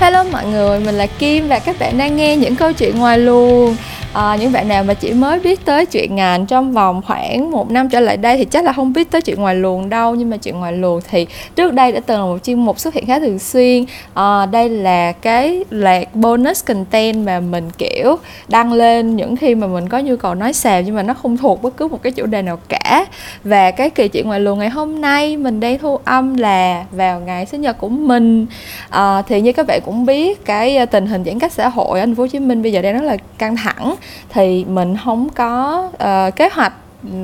Hello mọi người, mình là Kim và các bạn đang nghe những câu chuyện ngoài luồng à, những bạn nào mà chỉ mới biết tới chuyện ngành trong vòng khoảng một năm trở lại đây thì chắc là không biết tới chuyện ngoài luồng đâu. Nhưng mà chuyện ngoài luồng thì trước đây đã từng là một chuyên mục xuất hiện khá thường xuyên. À, đây là cái loạt bonus content mà mình kiểu đăng lên những khi mà mình có nhu cầu nói xào nhưng mà nó không thuộc bất cứ một cái chủ đề nào cả. Và cái kỳ chuyện ngoài luồng ngày hôm nay mình đang thu âm là vào ngày sinh nhật của mình. À, thì như các bạn cũng biết cái tình hình giãn cách xã hội ở thành phố Hồ Chí Minh bây giờ đang rất là căng thẳng thì mình không có uh, kế hoạch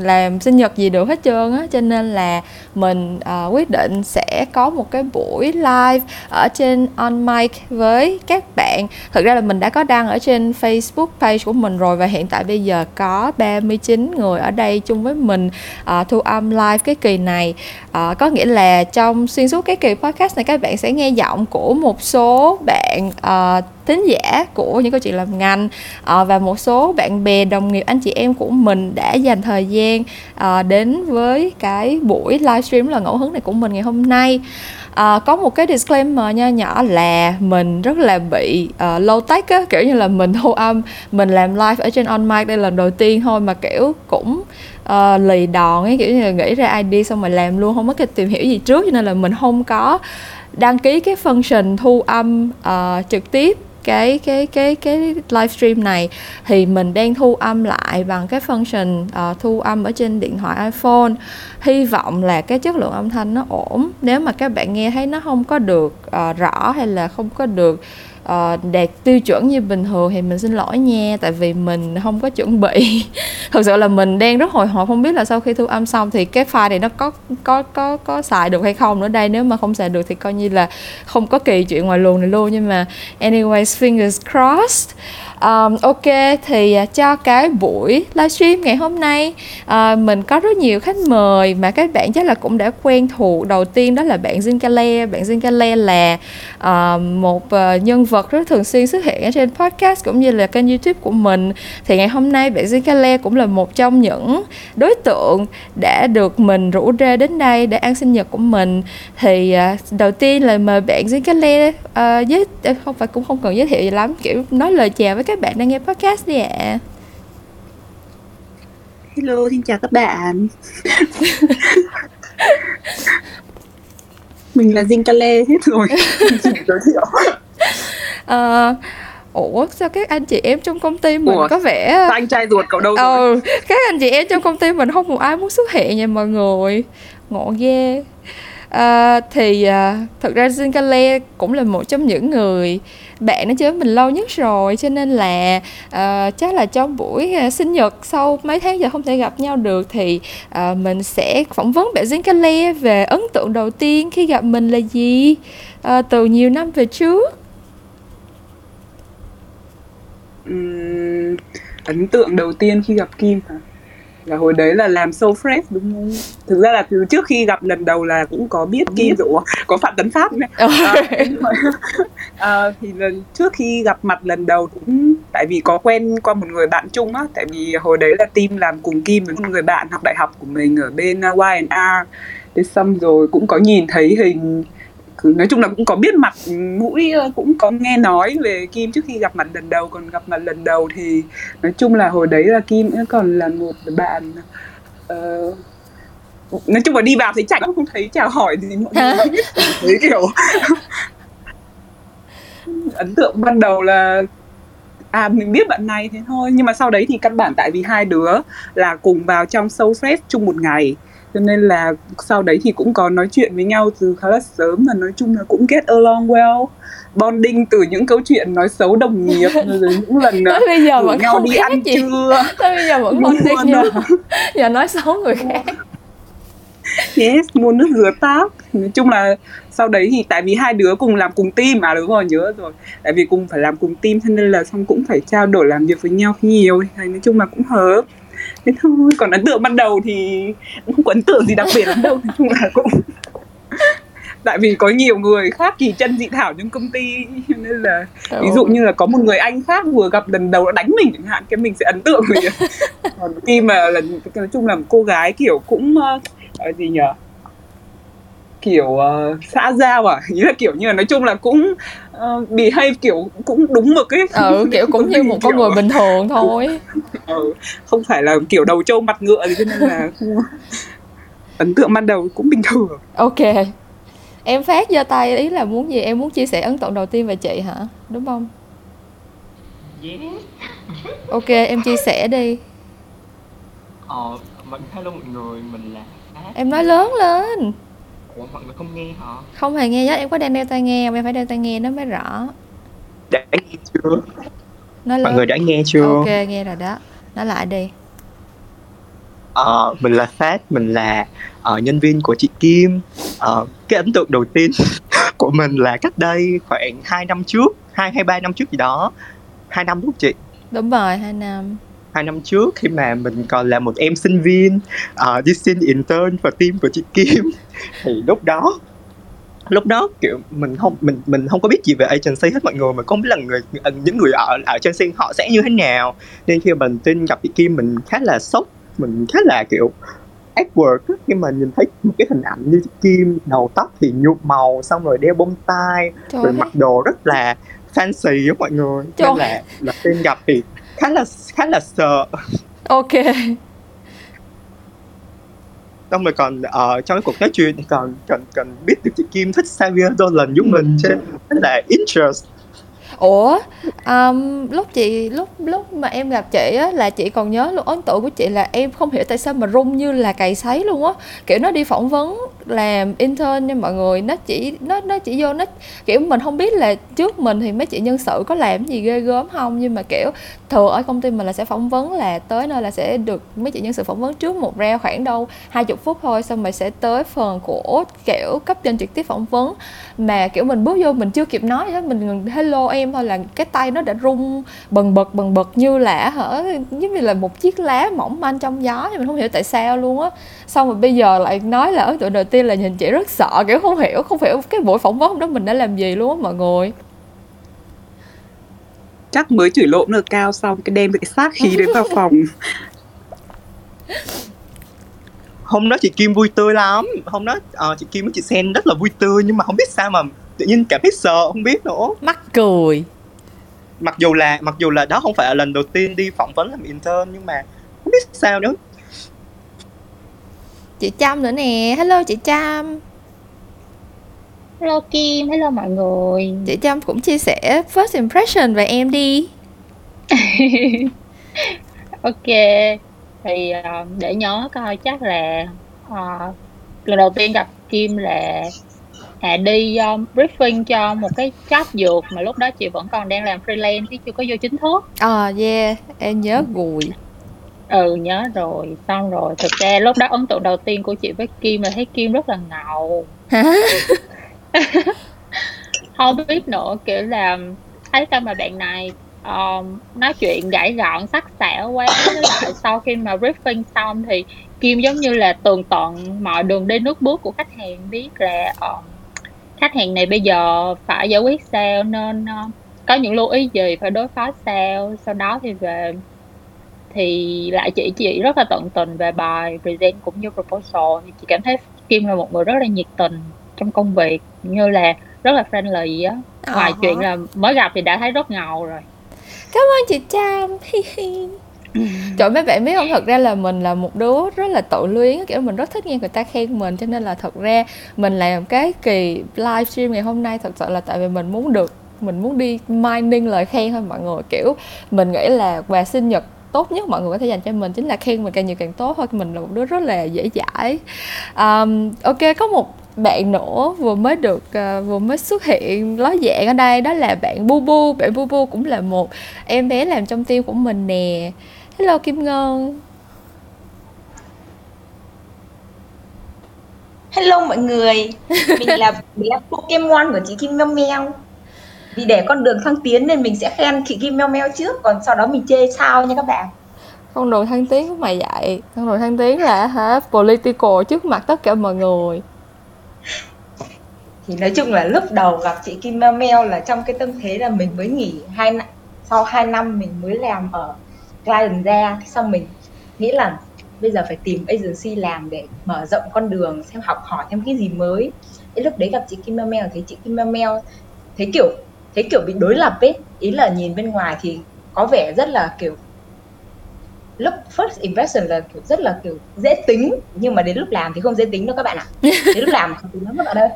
làm sinh nhật gì được hết trơn á. Cho nên là mình uh, quyết định sẽ có một cái buổi live ở trên on mic với các bạn. Thực ra là mình đã có đăng ở trên Facebook page của mình rồi và hiện tại bây giờ có 39 người ở đây chung với mình uh, thu âm live cái kỳ này. Uh, có nghĩa là trong xuyên suốt cái kỳ podcast này các bạn sẽ nghe giọng của một số bạn uh, thính giả của những câu chuyện làm ngành. Uh, và một số bạn bè đồng nghiệp anh chị em của mình đã dành thời gian uh, đến với cái buổi livestream là ngẫu hứng này của mình ngày hôm nay. À, có một cái disclaimer nho nhỏ là mình rất là bị uh, low tech á kiểu như là mình thu âm mình làm live ở trên on mic đây là lần đầu tiên thôi mà kiểu cũng uh, lì đòn ấy kiểu như là nghĩ ra ID xong rồi làm luôn không có cái tìm hiểu gì trước cho nên là mình không có đăng ký cái function thu âm uh, trực tiếp cái cái cái cái livestream này thì mình đang thu âm lại bằng cái function uh, thu âm ở trên điện thoại iPhone. Hy vọng là cái chất lượng âm thanh nó ổn. Nếu mà các bạn nghe thấy nó không có được uh, rõ hay là không có được uh, đạt tiêu chuẩn như bình thường thì mình xin lỗi nha tại vì mình không có chuẩn bị. Thực sự là mình đang rất hồi hộp không biết là sau khi thu âm xong thì cái file này nó có có có có xài được hay không nữa. Đây nếu mà không xài được thì coi như là không có kỳ chuyện ngoài luồng này luôn. Nhưng mà anyways fingers crossed um, ok thì à, cho cái buổi livestream ngày hôm nay uh, mình có rất nhiều khách mời mà các bạn chắc là cũng đã quen thuộc. Đầu tiên đó là bạn Zincale bạn Zincale là uh, một uh, nhân vật rất thường xuyên xuất hiện ở trên podcast cũng như là kênh youtube của mình. Thì ngày hôm nay bạn Zincale cũng là một trong những đối tượng đã được mình rủ rê đến đây để ăn sinh nhật của mình. Thì uh, đầu tiên là mời bạn Zincale uh, giới không phải cũng không cần giới thiệu gì lắm kiểu nói lời chào với các bạn đang nghe podcast đi ạ Hello, xin chào các bạn. Mình là Zincale hết rồi. Giới thiệu. Uh, Ủa sao các anh chị em trong công ty mình Ủa, có vẻ anh trai ruột cậu đâu ừ, rồi Các anh chị em trong công ty mình không một ai muốn xuất hiện nha mọi người. Ngộ ghê à, thì à, thật ra Zincale cũng là một trong những người bạn nó chơi với mình lâu nhất rồi cho nên là à, chắc là trong buổi à, sinh nhật sau mấy tháng giờ không thể gặp nhau được thì à, mình sẽ phỏng vấn bạn Zincale về ấn tượng đầu tiên khi gặp mình là gì à, từ nhiều năm về trước uhm, ấn tượng đầu tiên khi gặp Kim hả? Là hồi đấy là làm so fresh đúng không? Thực ra là từ trước khi gặp lần đầu là cũng có biết kim rồi có phạm tấn pháp này à, à, thì lần trước khi gặp mặt lần đầu cũng tại vì có quen qua một người bạn chung á tại vì hồi đấy là team làm cùng kim với một người bạn học đại học của mình ở bên Y&R thế xong rồi cũng có nhìn thấy hình nói chung là cũng có biết mặt mũi ờ, cũng có nghe nói về Kim trước khi gặp mặt lần đầu còn gặp mặt lần đầu thì nói chung là hồi đấy là Kim còn là một bạn uh, nói chung là đi vào thấy chạy không thấy chào hỏi gì mọi người thấy kiểu ấn tượng ban đầu là à mình biết bạn này thế thôi. Nhưng mà sau đấy thì căn bản tại vì hai đứa là cùng vào trong show fresh chung một ngày cho nên là sau đấy thì cũng có nói chuyện với nhau từ khá là sớm và nói chung là cũng get along well. Bonding từ những câu chuyện nói xấu đồng nghiệp rồi những lần tới bây giờ vẫn nhau đi ăn gì. trưa. Tới bây giờ vẫn bonding giờ giờ nói xấu người khác. Yes mua nước rửa tóc. Nói chung là sau đấy thì tại vì hai đứa cùng làm cùng team mà đúng rồi nhớ rồi. Tại vì cùng phải làm cùng team cho nên là xong cũng phải trao đổi làm việc với nhau nhiều. Thì nói chung là cũng hợp thế thôi còn ấn tượng ban đầu thì không có ấn tượng gì đặc biệt lắm đâu nói chung là cũng tại vì có nhiều người khác kỳ chân dị thảo trong công ty nên là ví dụ như là có một người anh khác vừa gặp lần đầu đã đánh mình chẳng hạn cái mình sẽ ấn tượng. Mình còn khi mà là nói chung là cô gái kiểu cũng uh, gì nhở kiểu uh, xã giao à? Ý là kiểu như là nói chung là cũng uh, bị hay kiểu cũng đúng một cái ừ kiểu cũng như một con người bình thường thôi. Ừ, không phải là kiểu đầu trâu mặt ngựa gì cho nên là ấn tượng ban đầu cũng bình thường. Ok. Em phát giơ tay ý là muốn gì? Em muốn chia sẻ ấn tượng đầu tiên về chị hả? Đúng không? Yes ok em chia sẻ đi. Ờ mình hello mọi người mình là em nói lớn lên ủa mọi người không nghe hả? Không hề nghe nhớ em có đang đeo tai nghe em phải đeo tai nghe nó mới rõ. Đã nghe chưa? Nói mọi người đã nghe chưa? Ok nghe rồi đó. Nói lại đi. Ờ, mình là Phát, mình là ờ, nhân viên của chị Kim. Ờ, cái ấn tượng đầu tiên của mình là cách đây khoảng 2 năm trước, 2 hay 3 năm trước gì đó. 2 năm đúng không chị? đúng rồi hai năm hai năm trước khi mà mình còn là một em sinh viên ờ, đi xin intern vào team của chị Kim. Thì lúc đó lúc đó kiểu mình không mình mình không có biết gì về agency hết mọi người mình không biết là người ờ, những người ở ở agency họ sẽ như thế nào. Nên khi mà mình tin gặp chị Kim mình khá là sốc mình khá là kiểu awkward á, khi mà nhìn thấy một cái hình ảnh như chị Kim đầu tóc thì nhuộm màu xong rồi đeo bông tai trời rồi ơi, mặc đồ rất là fancy á mọi người. Trời. nên là là tin gặp thì khá là khá là sợ. Ok. Xong rồi còn ờ, trong cái cuộc nói chuyện thì còn còn còn biết được chị Kim thích Xavier Dolan giúp mình cho nên rất là interest. Ủa um, lúc chị lúc lúc mà em gặp chị á là chị còn nhớ luôn ấn tượng của chị là em không hiểu tại sao mà rung như là cày sấy luôn á. Kiểu nó đi phỏng vấn làm intern nha mọi người. Nó chỉ, nó nó chỉ vô, nó, kiểu, mình không biết là trước mình thì mấy chị nhân sự có làm gì ghê gớm không, nhưng mà, kiểu, thường ở công ty mình là sẽ phỏng vấn là tới nơi là sẽ được mấy chị nhân sự phỏng vấn trước một round khoảng đâu hai chục phút thôi, xong rồi sẽ tới phần của, kiểu, cấp trên trực tiếp phỏng vấn. Mà, kiểu, mình bước vô mình chưa kịp nói hết, mình hello em thôi là cái tay nó đã rung bần bật bần bật như là hở giống như là một chiếc lá mỏng manh trong gió, thì mình không hiểu tại sao luôn á. Xong rồi bây giờ lại nói là ấn tượng đầu tiên là nhìn chị rất sợ kiểu không hiểu không hiểu cái buổi phỏng vấn đó mình đã làm gì luôn á mọi người. Chắc mới chửi lộn được cao xong cái đem cái sát khí đấy vào phòng. Hôm đó chị Kim vui tươi lắm. Hôm đó ờ, chị Kim với chị Sen rất là vui tươi nhưng mà không biết sao mà tự nhiên cảm thấy sợ không biết nữa. Mắc cười. Mặc dù là mặc dù là đó không phải là lần đầu tiên đi phỏng vấn làm intern nhưng mà không biết sao nữa chị Trâm nữa nè. Hello chị Trâm. Hello Kim, hello mọi người. chị Trâm cũng chia sẻ first impression về em đi. Ok, thì ờ, để nhớ coi chắc là ờ, lần đầu tiên gặp Kim là à, đi um, briefing cho một cái job dược mà lúc đó chị vẫn còn đang làm freelance chứ chưa có vô chính thức. ờ yeah. Em nhớ gùi Ừ nhớ rồi, xong rồi. Thực ra lúc đó ấn tượng đầu tiên của chị với Kim là thấy Kim rất là ngầu. hả Không biết nữa kiểu là thấy sao mà bạn này um, nói chuyện gãy gọn sắc sảo quá với lại sau khi mà briefing xong thì Kim giống như là tường tận mọi đường đi nước bước của khách hàng biết là um, khách hàng này bây giờ phải giải quyết sao nên uh, có những lưu ý gì phải đối phó sao sau đó thì về thì lại chỉ chị rất là tận tình về bài present cũng như proposal. Thì chị cảm thấy Kim là một người rất là nhiệt tình trong công việc như là rất là friendly á. Ngoài Ờ. chuyện là mới gặp thì đã thấy rất ngầu rồi. Cảm ơn chị hi. Trời mấy bạn biết không? Thật ra là mình là một đứa rất là tự luyến kiểu mình rất thích nghe người ta khen mình cho nên là thật ra mình làm cái kỳ livestream ngày hôm nay thật sự là tại vì mình muốn được mình muốn đi mining lời khen thôi mọi người. Kiểu mình nghĩ là quà sinh nhật tốt nhất mọi người có thể dành cho mình chính là khen mình càng nhiều càng tốt. Thôi mình là một đứa rất là dễ dãi. Um, ok có một bạn nữa vừa mới được uh, vừa mới xuất hiện ló dạng ở đây đó là bạn bu bu bạn bu bu cũng là một em bé làm trong tim của mình nè. Hello kim ngân. Hello mọi người, mình là bé Pokemon của chị Kim Meo Meo. Vì để con đường thăng tiến nên mình sẽ khen chị Kim Meo Meo trước, còn sau đó mình chê sao nha các bạn. con đường thăng tiến của mày vậy con đường thăng tiến là hả? Political trước mặt tất cả mọi người. Thì nói chung là lúc đầu gặp chị Kim Meo Meo là trong cái tâm thế là mình mới nghỉ hai năm, sau 2 năm mình mới làm ở client ra, xong mình nghĩ là bây giờ phải tìm agency làm để mở rộng con đường xem học hỏi thêm cái gì mới. Cái lúc đấy gặp chị Kim Mel Mel thấy chị Kim Mel Mel thấy kiểu thấy kiểu bị đối lập ấy ý là nhìn bên ngoài thì có vẻ rất là kiểu lúc first impression là kiểu rất là kiểu dễ tính nhưng mà đến lúc làm thì không dễ tính đâu các bạn ạ. Đến lúc làm không tính lắm các bạn ơi.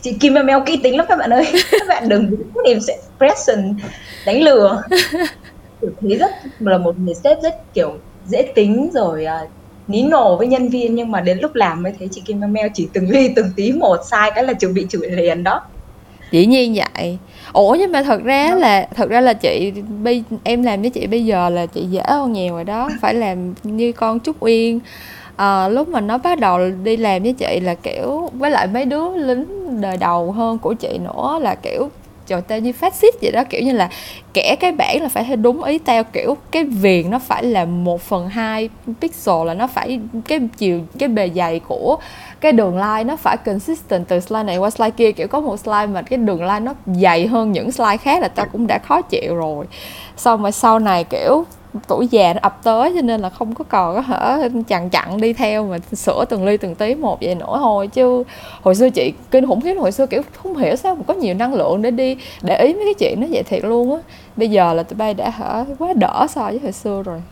Chị Kim Mel Mel kỹ tính lắm các bạn ơi. Các bạn đừng tìm impression đánh lừa. Kiểu thấy rất là một người sếp rất kiểu dễ tính rồi uh, ní nổ với nhân viên nhưng mà đến lúc làm mới thấy chị Kim Mel Mel chỉ từng ly từng tí một sai cái là chuẩn bị chửi liền đó dĩ nhiên vậy. Ủa nhưng mà thật ra là thật ra là chị bây em làm với chị bây giờ là chị dễ hơn nhiều rồi đó. Phải làm như con trúc uyên. À, lúc mà nó bắt đầu đi làm với chị là kiểu với lại mấy đứa lính đời đầu hơn của chị nữa là kiểu trời tao như phát xít vậy đó. Kiểu như là kẻ cái bản là phải theo đúng ý tao. Kiểu cái viền nó phải là một phần hai pixel là nó phải cái chiều cái bề dày của cái đường line nó phải consistent từ slide này qua slide kia. Kiểu có một slide mà cái đường line nó dày hơn những slide khác là tao cũng đã khó chịu rồi. Xong rồi sau này, kiểu, tuổi già nó ập tới cho nên là không có còn có hở chặn chặn đi theo mà sửa từng ly từng tí một vậy nữa thôi. Chứ hồi xưa chị kinh khủng khiếp, hồi xưa kiểu không hiểu sao mà có nhiều năng lượng để đi, để ý mấy cái chuyện nó vậy thiệt luôn á. Bây giờ là tụi bay đã hở quá đỡ so với hồi xưa rồi.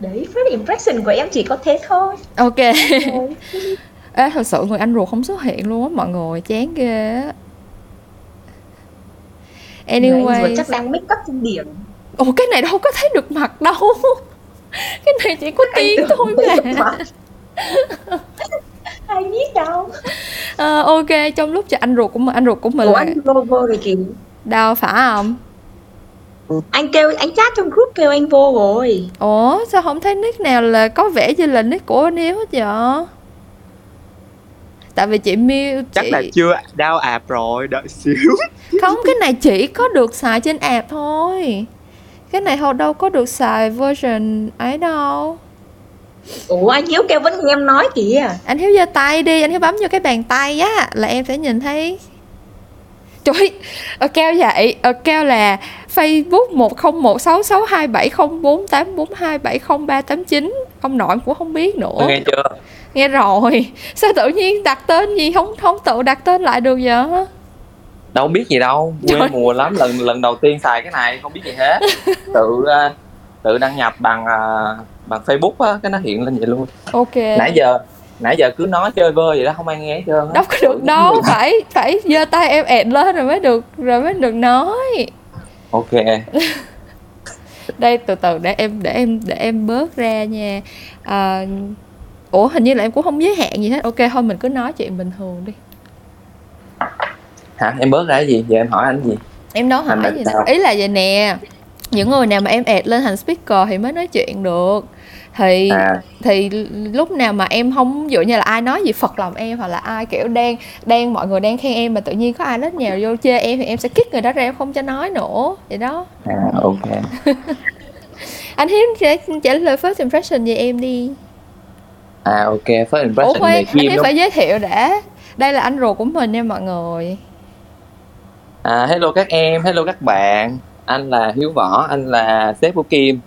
Đấy first impression của em chỉ có thế thôi. Ok. Ê, thật sự người anh ruột không xuất hiện luôn á mọi người. Chán ghê á. Anyway chắc đang make up trên điểm ủa cái này đâu có thấy được mặt đâu. Cái này chỉ có tiếng thôi mà. ai biết đâu. À, ok trong lúc cho anh ruột của mình anh ruột của mình Ủa, là... anh vô vô rồi kìa. Đâu phải không anh kêu anh chat trong group kêu anh vô rồi. Ủa sao không thấy nick nào là có vẻ như là nick của anh yếu hết vậy? Tại vì chị miêu chắc chị... là chưa đau app rồi đợi xíu. Không cái này chỉ có được xài trên app thôi. Cái này họ đâu có được xài version ấy đâu. Ủa anh hiếu kêu vẫn nghe em nói kìa. Anh hiếu giơ tay đi anh hiếu bấm vô cái bàn tay á là em sẽ nhìn thấy. Trời ở keo vậy keo là facebook một không một sáu sáu hai bảy không bốn tám bốn hai bảy không ba tám chín. Ông nội cũng không biết nữa. Nghe chưa? Nghe rồi. Sao tự nhiên đặt tên gì? Không không tự đặt tên lại được vậy? Đâu biết gì đâu. Quê Trời. mùa lắm. Lần lần đầu tiên xài cái này không biết gì hết. Tự uh, tự đăng nhập bằng uh, bằng facebook á cái nó hiện lên vậy luôn. Ok. Nãy giờ nãy giờ cứ nói chơi vơi vậy đó không ai nghe hết trơn đâu có được đâu. phải phải giơ tay em ẹt lên rồi mới được rồi mới được nói ok. Đây từ từ để em để em để em bớt ra nha. À, ủa hình như là em cũng không giới hạn gì hết. Ok thôi mình cứ nói chuyện bình thường đi. Hả? Em bớt ra cái gì? Giờ em hỏi anh gì? Em đâu Anh hỏi là gì đâu. Ý là vậy nè những người nào mà em add lên thành speaker thì mới nói chuyện được thì à. thì lúc nào mà em không ví dụ như là ai nói gì phật lòng em hoặc là ai kiểu đang đang mọi người đang khen em mà tự nhiên có ai lết nhào vô chê em thì em sẽ kích người đó ra em không cho nói nữa. Vậy đó. À ok. Anh hiếm trả, trả lời first impression về em đi. À ok first ủa impression khoan về anh đúng phải giới thiệu đã. Đây là anh ruột của mình nha mọi người. À, hello các em, hello các bạn. Anh là Hiếu Võ, anh là sếp của Kim.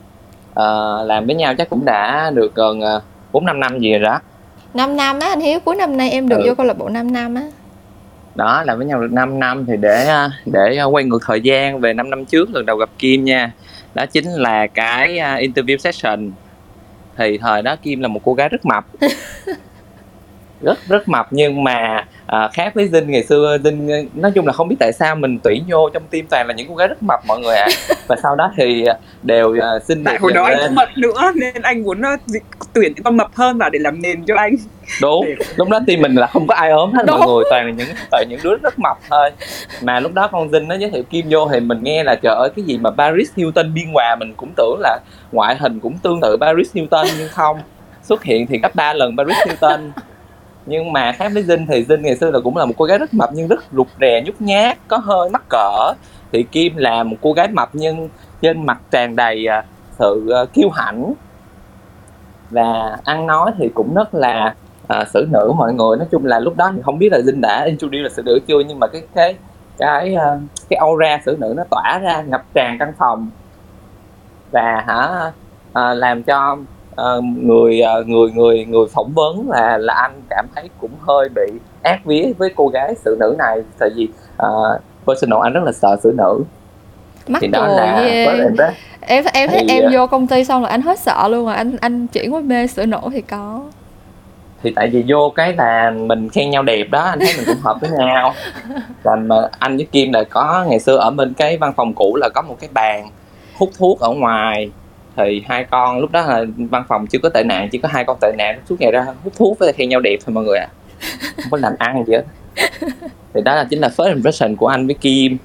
Ờ, làm với nhau chắc cũng đã được gần ờ, bốn năm năm gì rồi đó. 5 năm á anh hiếu cuối năm nay em được Ừ. vô câu lạc bộ 5 năm á Đó, làm với nhau được 5 năm thì để ờ, để quay ngược thời gian về 5 năm trước lần đầu gặp Kim nha. Đó chính là cái interview session. Thì thời đó Kim là một cô gái rất mập. rất rất mập nhưng mà à, khác với Dinh. Ngày xưa Dinh ờ, nói chung là không biết tại sao mình tuyển vô trong team toàn là những cô gái rất mập mọi người ạ. Và sau đó thì ờ, đều uh, xin tại hồi đó nhận anh lên. cũng mập nữa nên anh muốn ờ, tuyển những con mập hơn vào để làm nền cho anh. Đúng lúc đó team mình là không có ai ốm hết mọi Đúng. người toàn là những toàn những đứa rất mập thôi. Mà lúc đó con Dinh nó giới thiệu Kim vô thì mình nghe là trời ơi cái gì mà Paris Hilton biên hòa? Mình cũng tưởng là ngoại hình cũng tương tự Paris Hilton nhưng không. Xuất hiện thì gấp 3 lần Paris Hilton nhưng mà khác với Dinh thì Dinh ngày xưa là cũng là một cô gái rất mập nhưng rất rụt rè nhút nhát có hơi mắc cỡ. Thì Kim là một cô gái mập nhưng trên mặt tràn đầy à, sự à, kiêu hãnh. Và ăn nói thì cũng rất là à, xử nữ mọi người. Nói chung là lúc đó thì không biết là Dinh đã introduce là xử nữ chưa nhưng mà cái cái cái à, cái aura xử nữ nó tỏa ra ngập tràn căn phòng. Và hả à, làm cho à, người à, người người người phỏng vấn là là anh cảm thấy cũng hơi bị ác vía với cô gái xử nữ này tại vì à, personal anh rất là sợ xử nữ. Mắc thì đó là em em em thấy Thì, em à, vô công ty xong là anh hết sợ luôn rồi anh anh chuyển qua mê sữa nổ thì có. Thì tại vì vô cái là mình khen nhau đẹp đó anh thấy mình cũng hợp với nhau. Và mà anh với Kim là có ngày xưa ở bên cái văn phòng cũ là có một cái bàn hút thuốc ở ngoài thì hai con, lúc đó là văn phòng chưa có tệ nạn, chỉ có hai con tệ nạn. Suốt ngày ra hút thuốc với khen nhau đẹp thôi mọi người ạ. Không có làm ăn gì hết. Thì đó là chính là first impression của anh với Kim.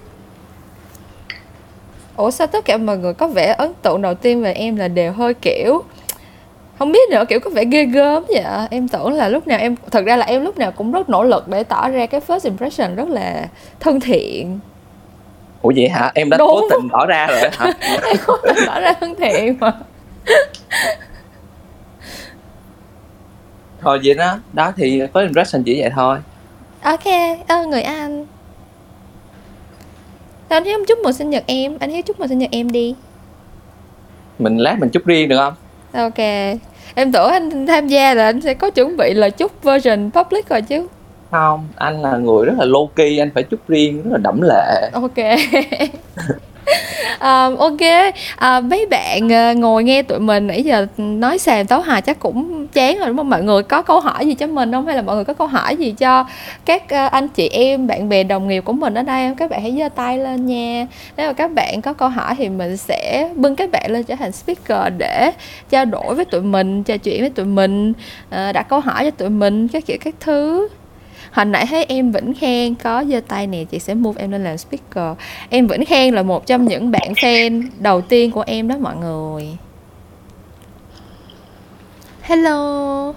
Ủa, sao tất cả mọi người có vẻ ấn tượng đầu tiên về em là đều hơi kiểu, không biết nữa, kiểu có vẻ ghê gớm vậy em tưởng là lúc nào em, thật ra là em lúc nào cũng rất nỗ lực để tỏ ra cái first impression rất là thân thiện ủa vậy hả? Em đã Đúng. cố tình tỏ ra rồi hả? Em không thể tỏ ra thân thiện mà. Thôi vậy đó đó thì first impression chỉ vậy thôi. Ok ơ người anh. Sao anh Hiếu chúc mừng sinh nhật em anh Hiếu chúc mừng sinh nhật em đi. Mình lát mình chúc riêng được không? Ok. Em tưởng anh tham gia là anh sẽ có chuẩn bị lời chúc version public rồi chứ không? Anh là người rất là low key anh phải chúc riêng rất là đẫm lệ. Ok. Ờ, ok. Uh, mấy bạn uh, ngồi nghe tụi mình nãy giờ nói xàm tấu hài chắc cũng chán rồi đúng không? Mọi người có câu hỏi gì cho mình không? Hay là mọi người có câu hỏi gì cho các uh, anh chị em bạn bè đồng nghiệp của mình ở đây không? Các bạn hãy giơ tay lên nha. Nếu mà các bạn có câu hỏi thì mình sẽ bưng các bạn lên trở thành speaker để trao đổi với tụi mình trò chuyện với tụi mình uh, đặt câu hỏi cho tụi mình các kiểu các thứ hồi nãy thấy em Vĩnh Khen có giơ tay nè chị sẽ move em lên làm speaker. Em Vĩnh Khen là một trong những bạn fan đầu tiên của em đó mọi người. Hello.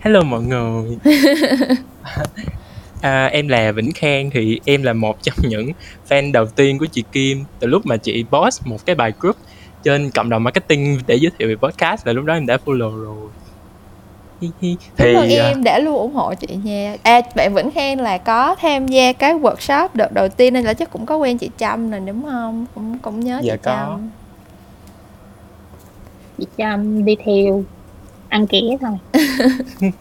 Hello mọi người. À, Em là Vĩnh Khang Thì em là một trong những fan đầu tiên của chị Kim. Từ lúc mà chị post một cái bài group Trên cộng đồng marketing để giới thiệu về podcast Là lúc đó em đã follow rồi Cảm ơn Thì à, em đã luôn ủng hộ chị nha. À bạn Vĩnh Khen là có tham gia cái workshop đợt đầu tiên nên là chắc cũng có quen chị Trâm rồi đúng không? Cũng cũng nhớ Dạ chị có. Trâm. Chị Trâm đi theo ăn ké thôi.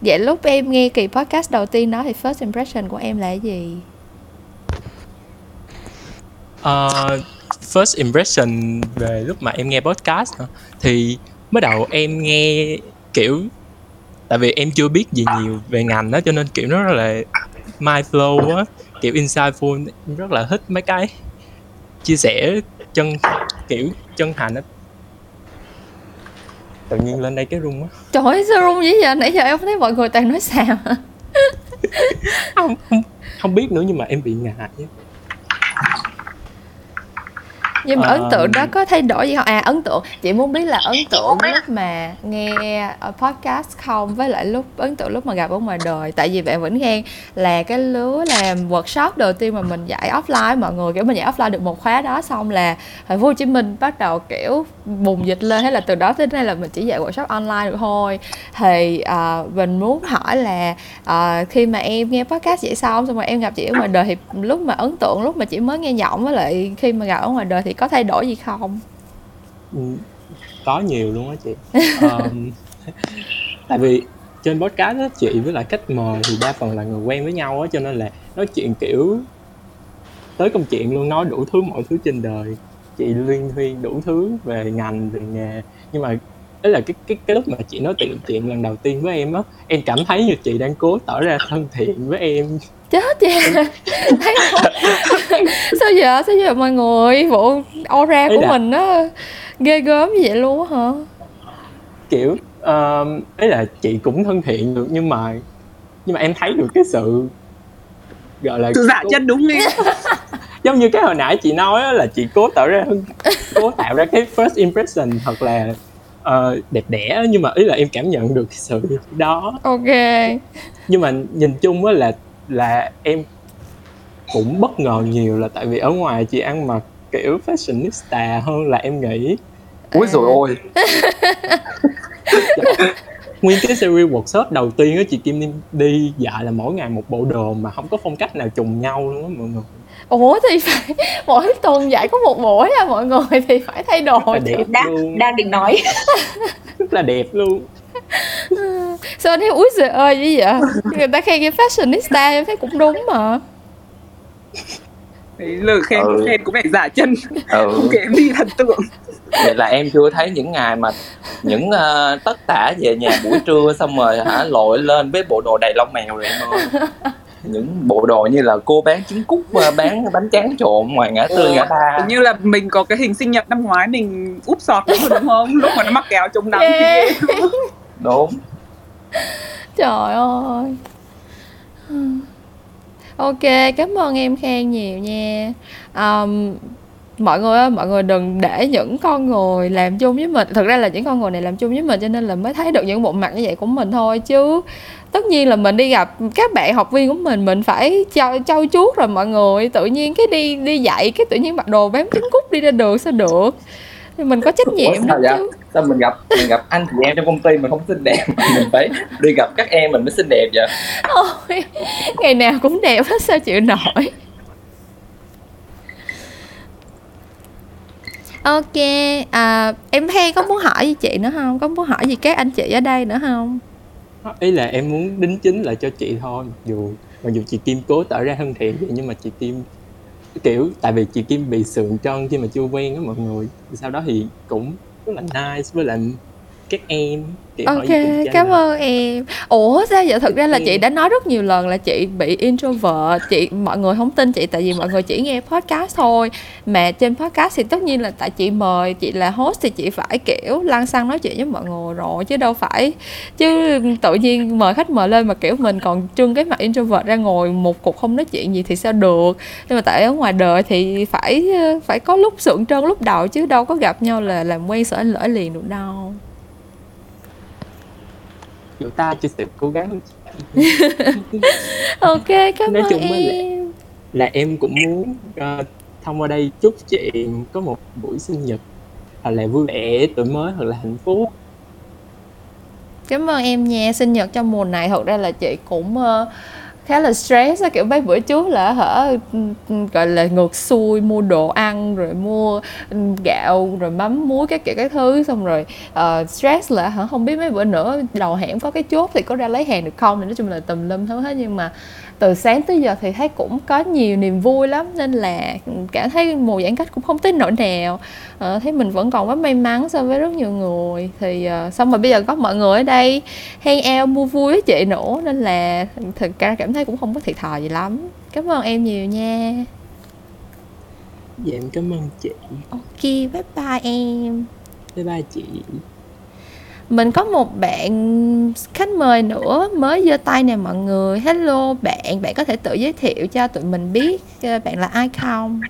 Vậy lúc em nghe kỳ podcast đầu tiên đó thì first impression của em là cái gì? Ờ, first impression về lúc mà em nghe podcast hả? Thì mới đầu em nghe kiểu tại vì em chưa biết gì nhiều về ngành đó cho nên kiểu nó rất là my flow á kiểu insightful rất là thích mấy cái chia sẻ chân kiểu chân thành á. Tự nhiên lên đây cái rung á. Trời ơi sao rung dữ vậy? Nãy giờ em thấy mọi người toàn nói xàm. Không, không không biết nữa nhưng mà em bị ngại. Nhưng mà Ờ. ấn tượng đó có thay đổi gì không? À ấn tượng chị muốn biết là ấn tượng lúc mà nghe ở podcast không? Với lại lúc ấn tượng lúc mà gặp ở ngoài đời. Tại vì bạn Vĩnh Khen là cái lứa làm workshop đầu tiên mà mình dạy offline. Mọi người kiểu mình dạy offline được một khóa đó xong là thành phố Hồ Chí Minh bắt đầu kiểu bùng dịch lên. Hay là từ đó tới nay là mình chỉ dạy workshop online được thôi. Thì à, mình muốn hỏi là à, khi mà em nghe podcast vậy xong xong rồi em gặp chị ở ngoài đời thì lúc mà ấn tượng lúc mà chị mới nghe giọng với lại khi mà gặp ở ngoài đời thì có thay đổi gì không? Ừ, có nhiều luôn á chị. Um, tại vì trên podcast á chị với lại khách mời thì đa phần là người quen với nhau á cho nên là nói chuyện kiểu tới công chuyện luôn nói đủ thứ mọi thứ trên đời. Chị liên thuyên đủ thứ về ngành về nghề. Nhưng mà đấy là cái cái cái lúc mà chị nói chuyện chuyện lần đầu tiên với em á em cảm thấy như chị đang cố tỏ ra thân thiện với em chết vậy? Thấy không? Sao giờ sao giờ mọi người bộ aura Ý của là- mình nó ghê gớm như vậy luôn á hả? Kiểu um, ấy là chị cũng thân thiện được nhưng mà nhưng mà em thấy được cái sự gọi là Sự dạ cố- chân đúng đi giống như cái hồi nãy chị nói á, là chị cố tạo ra cố tạo ra cái first impression thật là ờ, đẹp đẽ nhưng mà ý là em cảm nhận được cái sự đó. Ok. Nhưng mà nhìn chung á là là em cũng bất ngờ nhiều là tại vì ở ngoài chị ăn mặc kiểu fashionista hơn là em nghĩ. Úi rồi ôi. Nguyên cái series workshop đầu tiên á chị Kim đi, đi dạy là mỗi ngày một bộ đồ mà không có phong cách nào trùng nhau luôn á mọi người. Ủa thì phải mỗi tuần dạy có một buổi à mọi người thì phải thay đồ Rất là đẹp đang luôn. đang định nói. Rất là đẹp luôn sao anh thấy úi giời ơi như vậy? Người ta khen cái fashionista em thấy cũng đúng mà. Đấy, lời khen Ừ. khen có vẻ giả chân ừ. không kém đi thần tượng vậy là em chưa thấy những ngày mà những ờ, tất tả về nhà buổi trưa xong rồi hả lội lên với bộ đồ đầy lông mèo rồi em ơi. Những bộ đồ như là cô bán trứng cút ờ, bán bánh tráng trộn ngoài ngã tư ngã ba. như là mình có cái hình sinh nhật năm ngoái mình úp sọt đúng đúng không? Lúc mà nó mắc kéo chống nắng Yeah. thì đúng. Trời ơi. Ok cảm ơn em khen nhiều nha. Um, mọi người ơi mọi người đừng để những con người làm chung với mình. Thực ra là những con người này làm chung với mình cho nên là mới thấy được những bộ mặt như vậy của mình thôi chứ. Tất nhiên là mình đi gặp các bạn học viên của mình mình phải trau trau chuốt rồi mọi người. Tự nhiên cái đi đi dạy cái tự nhiên mặc đồ bám trứng cút đi ra đường sao được thì mình có trách Ủa, nhiệm sao đó vậy? chứ. Sao mình gặp mình gặp anh chị em trong công ty mình không xinh đẹp mình phải đi gặp các em mình mới xinh đẹp vậy? Ôi, ngày nào cũng đẹp hết sao chịu nổi? Ok à, em hay có muốn hỏi gì chị nữa không? Có muốn hỏi gì các anh chị ở đây nữa không? Ý là em muốn đính chính lại cho chị thôi mặc dù mặc dù chị Kim cố tỏ ra thân thiện vậy nhưng mà chị Kim kiểu, tại vì chị Kim bị sượng trân khi mà chưa quen á mọi người. Sau đó thì cũng rất là nice với lại các em hỏi ok cảm ơn em. Ủa sao vậy? Thực ra là chị đã nói rất nhiều lần là chị bị introvert. Chị mọi người không tin chị tại vì mọi người chỉ nghe podcast thôi. Mà trên podcast thì tất nhiên là tại chị mời chị là host thì chị phải kiểu lăn xăng nói chuyện với mọi người rồi chứ đâu phải. Chứ tự nhiên mời khách mời lên mà kiểu mình còn trưng cái mặt introvert ra ngồi một cục không nói chuyện gì thì sao được. Nhưng mà tại ở ngoài đời thì phải phải có lúc sượng trân lúc đầu chứ đâu có gặp nhau là làm quen sợ lỡ liền được đâu kiểu ta chỉ sự cố gắng. Ok cảm Nói ơn chung á là- em. là em cũng muốn ờ, thông qua đây chúc chị có một buổi sinh nhật hoặc là vui vẻ tuổi mới hoặc là hạnh phúc. Cảm ơn em nha sinh nhật trong mùa này thật ra là chị cũng ờ, khá là stress á kiểu mấy bữa trước là hở gọi là ngược xuôi mua đồ ăn rồi mua gạo rồi mắm muối các kiểu các thứ xong rồi uh, stress là hả không biết mấy bữa nữa đầu hẻm có cái chốt thì có ra lấy hàng được không thì nói chung là tùm lum hết hết nhưng mà từ sáng tới giờ thì thấy cũng có nhiều niềm vui lắm nên là cảm thấy mùa giãn cách cũng không tới nỗi nào. Ờ, thấy mình vẫn còn quá may mắn so với rất nhiều người. Thì ờ, xong rồi bây giờ có mọi người ở đây hang out mua vui với chị nữa nên là thực ra cảm thấy cũng không có thiệt thòi gì lắm. Cảm ơn em nhiều nha. Dạ em cảm ơn chị. Ok bye bye em. Bye bye chị mình có một bạn khách mời nữa mới giơ tay nè mọi người. Hello bạn bạn có thể tự giới thiệu cho tụi mình biết ờ, bạn là ai không?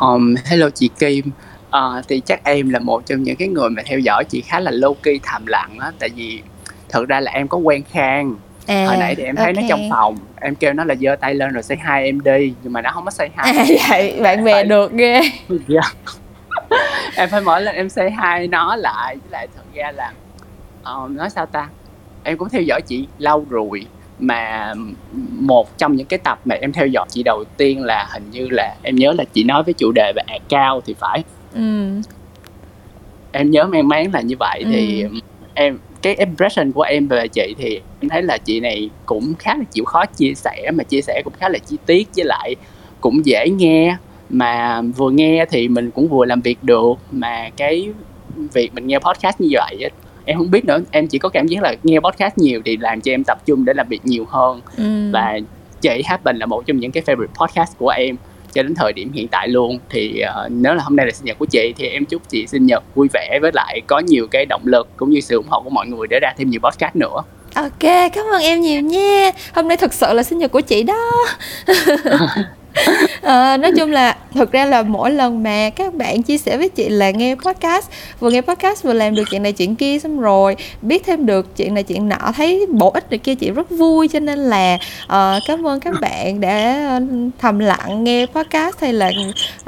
Um, hello chị Kim. Ờ, thì chắc em là một trong những cái người mà theo dõi chị khá là low key thầm lặng á. Tại vì thật ra là em có quen Khang. À, hồi nãy thì em thấy nó ok. trong phòng. Em kêu nó là giơ tay lên rồi say hi em đi nhưng mà nó không có say hi. À vậy bạn bè được ghê. Dạ. em phải mở lên em say hi nó lại với lại thật ra là ờ, nói sao ta? Em cũng theo dõi chị lâu rồi mà một trong những cái tập mà em theo dõi chị đầu tiên là hình như là em nhớ là chị nói với chủ đề về cao thì phải. Ừ. Em nhớ mang máng là như vậy thì Ừ. em cái impression của em về chị thì em thấy là chị này cũng khá là chịu khó chia sẻ mà chia sẻ cũng khá là chi tiết với lại cũng dễ nghe mà vừa nghe thì mình cũng vừa làm việc được. Mà cái việc mình nghe podcast như vậy á, em không biết nữa. Em chỉ có cảm giác là nghe podcast nhiều thì làm cho em tập trung để làm việc nhiều hơn. Ừ. Và chị Happen là một trong những cái favorite podcast của em cho đến thời điểm hiện tại luôn. Thì ờ, nếu là hôm nay là sinh nhật của chị thì em chúc chị sinh nhật vui vẻ với lại có nhiều cái động lực cũng như sự ủng hộ của mọi người để ra thêm nhiều podcast nữa. Ok, cảm ơn em nhiều nha. Hôm nay thực sự là sinh nhật của chị đó. à, nói chung là thực ra là mỗi lần mà các bạn chia sẻ với chị là nghe podcast vừa nghe podcast vừa làm được chuyện này chuyện kia xong rồi biết thêm được chuyện này chuyện nọ thấy bổ ích được kia chị rất vui. Cho nên là uh, cảm ơn các bạn đã ờ, thầm lặng nghe podcast hay là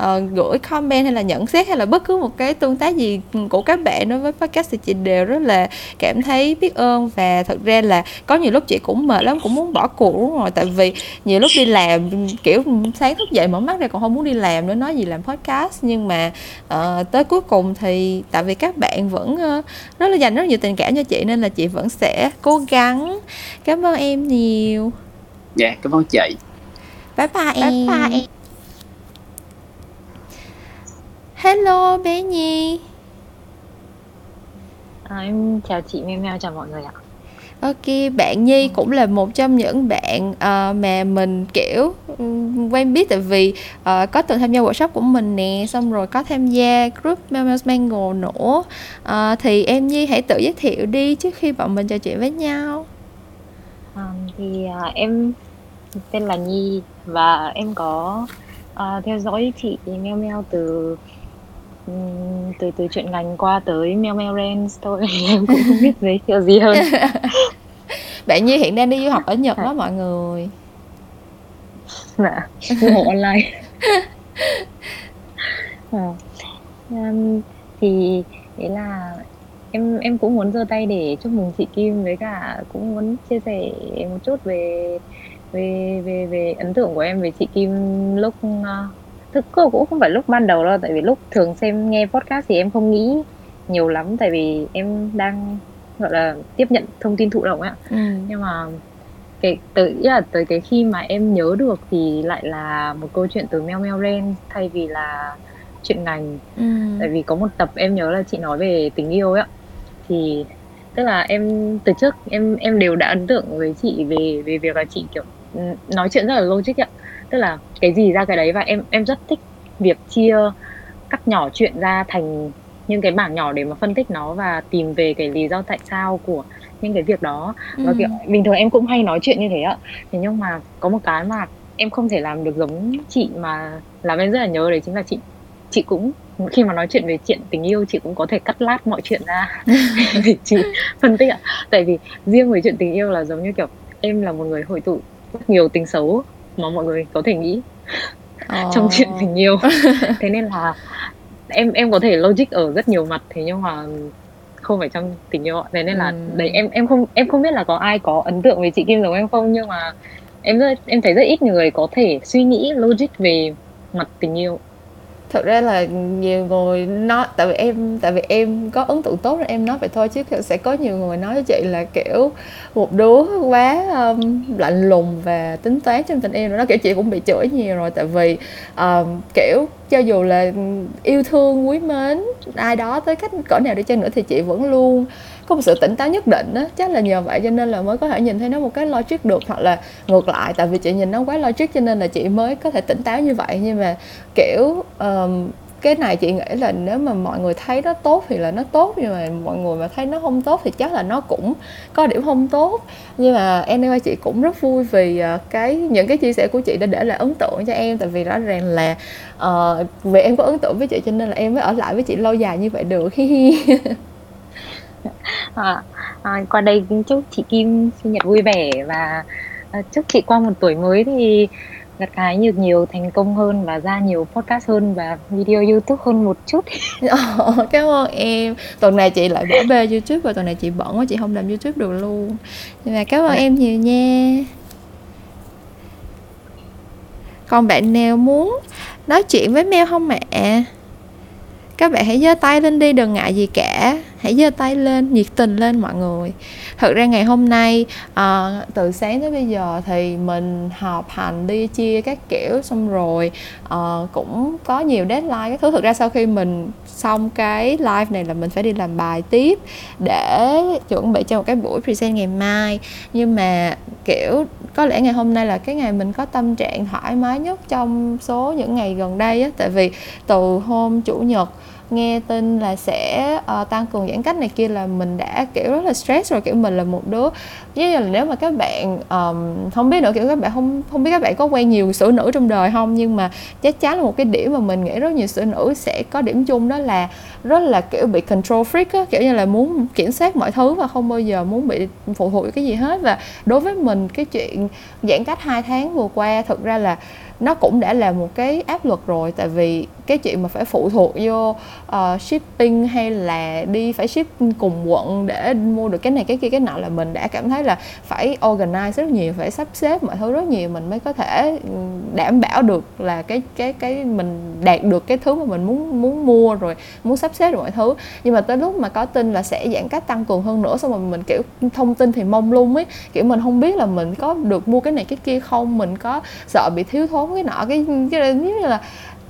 uh, gửi comment hay là nhận xét hay là bất cứ một cái tương tác gì của các bạn đối với podcast thì chị đều rất là cảm thấy biết ơn. Và thật ra là có nhiều lúc chị cũng mệt lắm cũng muốn bỏ cuộc đúng rồi. Tại vì nhiều lúc đi làm kiểu sáng thức dậy mở mắt ra còn không muốn đi làm nữa nói gì làm podcast. Nhưng mà ờ, tới cuối cùng thì tại vì các bạn vẫn ờ, rất là dành rất nhiều tình cảm cho chị nên là chị vẫn sẽ cố gắng. Cảm ơn em nhiều. Dạ cảm ơn chị. Bye bye, em. hello bé nhi. À, em chào chị Meo Meo, chào mọi người ạ. Ok, bạn Nhi cũng là một trong những bạn uh, mà mình kiểu quen biết tại vì uh, có từng tham gia workshop của mình nè, xong rồi có tham gia group Memo's Mango nữa. Uh, thì em Nhi hãy tự giới thiệu đi trước khi bọn mình trò chuyện với nhau. À, thì uh, em tên là Nhi và em có uh, theo dõi chị Meo Meo từ ừm, từ từ chuyện ngành qua tới Meo Meo Rens thôi. Em cũng không biết giới thiệu gì hơn. Bạn Nhi hiện đang đi du học ở Nhật đó mọi người. Dạ, du học online. À, um, thì đấy là em em cũng muốn giơ tay để chúc mừng chị Kim với cả cũng muốn chia sẻ một chút về về về về ấn tượng của em về chị Kim lúc uh, thực cũng không phải lúc ban đầu đâu tại vì lúc thường xem nghe podcast thì em không nghĩ nhiều lắm tại vì em đang gọi là tiếp nhận thông tin thụ động ạ Ừ. nhưng mà cái tới là tới cái khi mà em nhớ được thì lại là một câu chuyện từ Meo Meo Ren thay vì là chuyện ngành Ừ. tại vì có một tập em nhớ là chị nói về tình yêu ấy ạ thì tức là em từ trước em em đều đã ấn tượng với chị về về việc là chị kiểu ừ, nói chuyện rất là logic ạ tức là cái gì ra cái đấy và em em rất thích việc chia cắt nhỏ chuyện ra thành những cái bảng nhỏ để mà phân tích nó và tìm về cái lý do tại sao của những cái việc đó. Và Ừ. kiểu bình thường em cũng hay nói chuyện như thế ạ. Thế nhưng mà có một cái mà em không thể làm được giống chị mà làm em rất là nhớ đấy chính là chị chị cũng khi mà nói chuyện về chuyện tình yêu chị cũng có thể cắt lát mọi chuyện ra để chị phân tích ạ. Tại vì riêng về chuyện tình yêu là giống như kiểu em là một người hội tụ rất nhiều tính xấu mà mọi người có thể nghĩ trong Ờ. chuyện tình yêu thế nên là em em có thể logic ở rất nhiều mặt thế nhưng mà không phải trong tình yêu thế nên là Ừm. đấy em em không em không biết là có ai có ấn tượng về chị Kim giống em không nhưng mà em rất em thấy rất ít người có thể suy nghĩ logic về mặt tình yêu Thật ra là nhiều người nói tại vì em tại vì em có ấn tượng tốt nên em nói vậy thôi chứ sẽ có nhiều người nói với chị là kiểu một đứa quá um, lạnh lùng và tính toán trong tình yêu nó kiểu chị cũng bị chửi nhiều rồi tại vì um, kiểu cho dù là yêu thương quý mến ai đó tới cách cỡ nào đi chăng nữa thì chị vẫn luôn có một sự tỉnh táo nhất định á chắc là nhờ vậy cho nên là mới có thể nhìn thấy nó một cái logic được hoặc là ngược lại. Tại vì chị nhìn nó quá logic cho nên là chị mới có thể tỉnh táo như vậy. Nhưng mà kiểu um, cái này chị nghĩ là nếu mà mọi người thấy nó tốt thì là nó tốt nhưng mà mọi người mà thấy nó không tốt thì chắc là nó cũng có điểm không tốt. Nhưng mà anyway chị cũng rất vui vì ờ, cái những cái chia sẻ của chị đã để lại ấn tượng cho em. Tại vì rõ ràng là uh, vì em có ấn tượng với chị cho nên là em mới ở lại với chị lâu dài như vậy được. hi hi à, à, qua đây kính chúc chị Kim sinh nhật vui vẻ và à, chúc chị qua một tuổi mới thì gặt hái nhiều nhiều thành công hơn và ra nhiều podcast hơn và video YouTube hơn một chút. Ờ, cảm ơn em. Tuần này chị lại bỏ bê youtube và tuần này chị bận quá chị không làm youtube được luôn. Nhưng mà cảm ơn em nhiều nha. Còn bạn nào muốn nói chuyện với Mel không ạ? Các bạn hãy giơ tay lên đi đừng ngại gì cả hãy giơ tay lên nhiệt tình lên mọi người. Thật ra ngày hôm nay à, từ sáng tới bây giờ thì mình họp hành đi chia các kiểu xong rồi ờ, cũng có nhiều deadline các thứ. Thực ra sau khi mình xong cái live này là mình phải đi làm bài tiếp để chuẩn bị cho một cái buổi present ngày mai. Nhưng mà kiểu có lẽ ngày hôm nay là cái ngày mình có tâm trạng thoải mái nhất trong số những ngày gần đây á. Tại vì từ hôm chủ nhật nghe tin là sẽ uh, tăng cường giãn cách này kia là mình đã kiểu rất là stress rồi. Kiểu mình là một đứa giống như là nếu mà các bạn um, không biết nữa kiểu các bạn không không biết các bạn có quen nhiều xử nữ trong đời không nhưng mà chắc chắn là một cái điểm mà mình nghĩ rất nhiều xử nữ sẽ có điểm chung đó là rất là kiểu bị control freak á. Kiểu như là muốn kiểm soát mọi thứ và không bao giờ muốn bị phụ thuộc cái gì hết. Và đối với mình cái chuyện giãn cách hai tháng vừa qua thực ra là nó cũng đã là một cái áp lực rồi tại vì cái chuyện mà phải phụ thuộc vô uh, shipping hay là đi phải ship cùng quận để mua được cái này cái kia cái nọ là mình đã cảm thấy là phải organize rất nhiều phải sắp xếp mọi thứ rất nhiều mình mới có thể đảm bảo được là cái cái cái mình đạt được cái thứ mà mình muốn muốn mua rồi muốn sắp xếp được mọi thứ. Nhưng mà tới lúc mà có tin là sẽ giãn cách tăng cường hơn nữa xong rồi mình kiểu thông tin thì mông lung ấy kiểu mình không biết là mình có được mua cái này cái kia không mình có sợ bị thiếu thốn cái nọ cái cái giống như là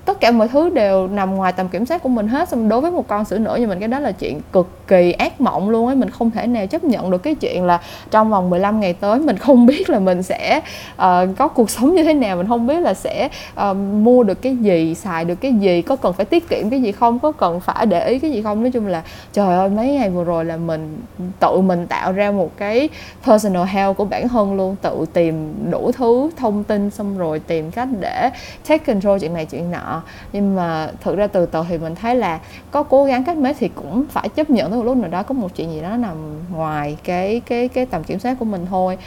tất cả mọi thứ đều nằm ngoài tầm kiểm soát của mình hết. Xong đối với một con sữa nữ như mình cái đó là chuyện cực kỳ ác mộng luôn ấy. Mình không thể nào chấp nhận được cái chuyện là trong vòng 15 ngày tới mình không biết là mình sẽ uh, có cuộc sống như thế nào. Mình không biết là sẽ uh, mua được cái gì xài được cái gì có cần phải tiết kiệm cái gì không có cần phải để ý cái gì không. Nói chung là trời ơi mấy ngày vừa rồi là mình tự mình tạo ra một cái personal health của bản thân luôn. Tự tìm đủ thứ thông tin xong rồi tìm cách để take control chuyện này chuyện nọ nhưng mà thực ra từ từ thì mình thấy là có cố gắng cách mấy thì cũng phải chấp nhận tới một lúc nào đó có một chuyện gì đó nằm ngoài cái cái cái tầm kiểm soát của mình thôi.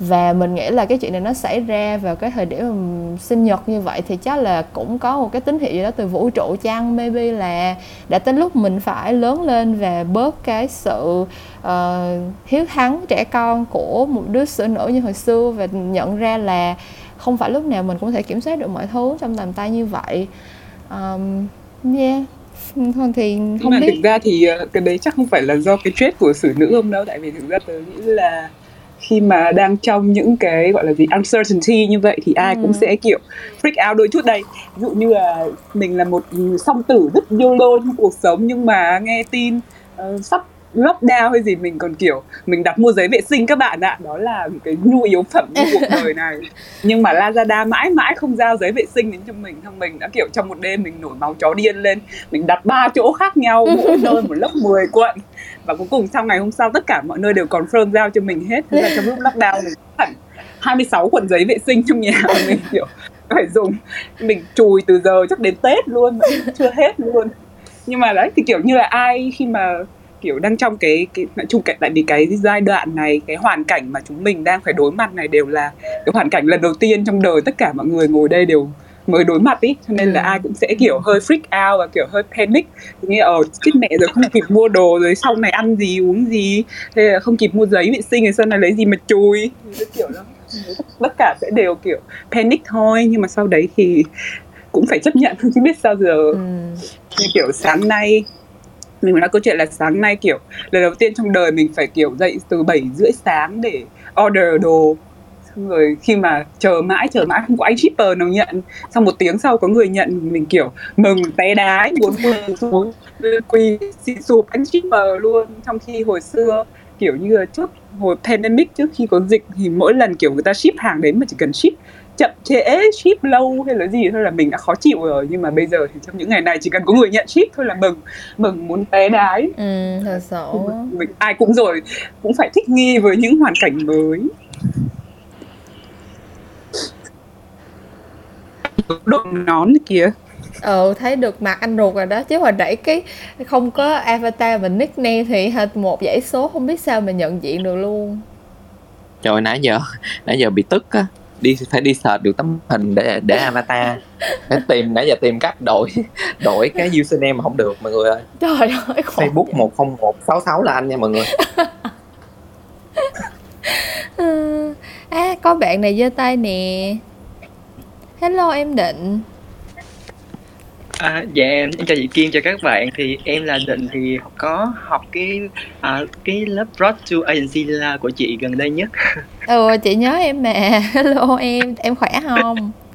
Và mình nghĩ là cái chuyện này nó xảy ra vào cái thời điểm mà sinh nhật như vậy thì chắc là cũng có một cái tín hiệu gì đó từ vũ trụ chăng? Maybe là đã tới lúc mình phải lớn lên và bớt cái sự uh, hiếu thắng trẻ con của một đứa sữa nữ như hồi xưa và nhận ra là không phải lúc nào mình cũng thể kiểm soát được mọi thứ trong tầm tay như vậy. Um, yeah. Thôi thì không Nhưng mà biết. thực ra thì ờ, cái đấy chắc không phải là do cái trait của xử nữ ông đâu. Tại vì thực ra tớ nghĩ là khi mà đang trong những cái gọi là gì uncertainty như vậy thì ai Ừ. cũng sẽ kiểu freak out đôi chút đây. Ví dụ như là mình là một song tử rất YOLO trong cuộc sống nhưng mà nghe tin ờ, sắp lockdown hay gì mình còn kiểu mình đặt mua giấy vệ sinh các bạn ạ. Đó là một cái nhu yếu phẩm trong cuộc đời này. Nhưng mà Lazada mãi mãi không giao giấy vệ sinh đến cho mình. Xong mình đã kiểu trong một đêm mình nổi máu chó điên lên. Mình đặt ba chỗ khác nhau mỗi nơi một lớp 10 cuộn và cuối cùng sau ngày hôm sau tất cả mọi nơi đều confirm giao cho mình hết. Thế là trong lúc lockdown mình hẳn 26 cuộn giấy vệ sinh trong nhà mình kiểu phải dùng. Mình chùi từ giờ chắc đến Tết luôn vẫn chưa hết luôn. Nhưng mà đấy thì kiểu như là ai khi mà kiểu đang trong cái cái nói chung cái tại vì cái giai đoạn này cái hoàn cảnh mà chúng mình đang phải đối mặt này đều là cái hoàn cảnh lần đầu tiên trong đời tất cả mọi người ngồi đây đều mới đối mặt ý cho nên là Ừ. ai cũng sẽ kiểu hơi freak out và kiểu hơi panic nghe ở chết mẹ rồi không kịp mua đồ rồi sau này ăn gì uống gì thế là không kịp mua giấy vệ sinh rồi sau này lấy gì mà chùi kiểu đó tất cả sẽ đều kiểu panic thôi nhưng mà sau đấy thì cũng phải chấp nhận chứ biết sao giờ ừ. như kiểu sáng nay mình nói câu chuyện là sáng nay, kiểu, lần đầu tiên trong đời mình phải, kiểu, dậy từ 7 rưỡi sáng để order đồ. Xong rồi khi mà chờ mãi chờ mãi không có anh shipper nào nhận. Xong một tiếng sau có người nhận, mình, kiểu, mừng, té đái, muốn quỳ xuống. Quỳ, xin sụp, anh shipper luôn. Trong khi hồi xưa, kiểu như là trước hồi pandemic, trước khi có dịch thì mỗi lần, kiểu, người ta ship hàng đến mà chỉ cần ship chậm trễ ship lâu hay là gì thôi là mình đã khó chịu rồi. Nhưng mà bây giờ thì trong những ngày này chỉ cần có người nhận ship thôi là mừng mừng muốn té đái. Ừ thật sự. Mình ai cũng rồi cũng phải thích nghi với những hoàn cảnh mới. Đội nón kìa. Ừ thấy được mặt anh ruột rồi đó. Chứ hồi nãy cái không có avatar và nickname thì một dãy số không biết sao mà nhận diện được luôn. Trời nãy giờ nãy giờ bị tức á đi phải đi search được tấm hình để để avatar. Để tìm nãy giờ tìm cách đổi đổi cái username mà không được mọi người ơi. Trời ơi khổ facebook 10166 là anh nha mọi người. Ừ. à có bạn này giơ tay nè. Hello em định À, dạ em em chào chị Kim chào các bạn. Thì em là Định thì có học cái à, cái lớp Broad to Agency là của chị gần đây nhất. Ừ chị nhớ em mà. Hello em em khỏe không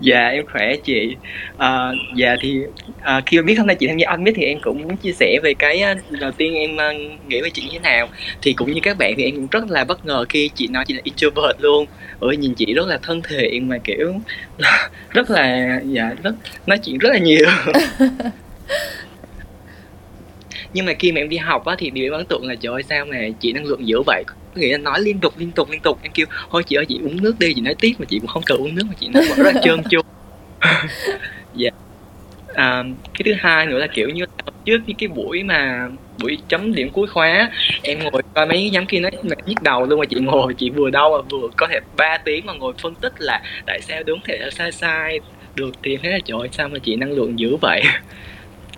Dạ em khỏe chị. À, Dạ thì à, khi mà biết hôm nay chị tham gia Unmit thì em cũng muốn chia sẻ về cái à, đầu tiên em à, nghĩ về chị như thế nào. Thì cũng như các bạn thì em cũng rất là bất ngờ khi chị nói chị là introvert luôn. Ôi nhìn chị rất là thân thiện mà kiểu rất là dạ rất nói chuyện rất là nhiều. nhưng mà khi mà em đi học á thì điều em ấn tượng là trời ơi sao mà chị năng lượng dữ vậy? Có nghĩa là nói liên tục liên tục liên tục. Em kêu thôi chị ơi chị uống nước đi. Chị nói tiếp mà chị cũng không cần uống nước mà chị nói rất là trơn tru. Dạ. À, cái thứ hai nữa là kiểu như trước những cái buổi mà buổi chấm điểm cuối khóa em ngồi coi mấy nhóm kia nói mệt nhức đầu luôn mà chị ngồi chị vừa đau mà vừa có thể 3 tiếng mà ngồi phân tích là tại sao đúng thể là sai sai được thì em thấy là trời ơi, sao mà chị năng lượng dữ vậy?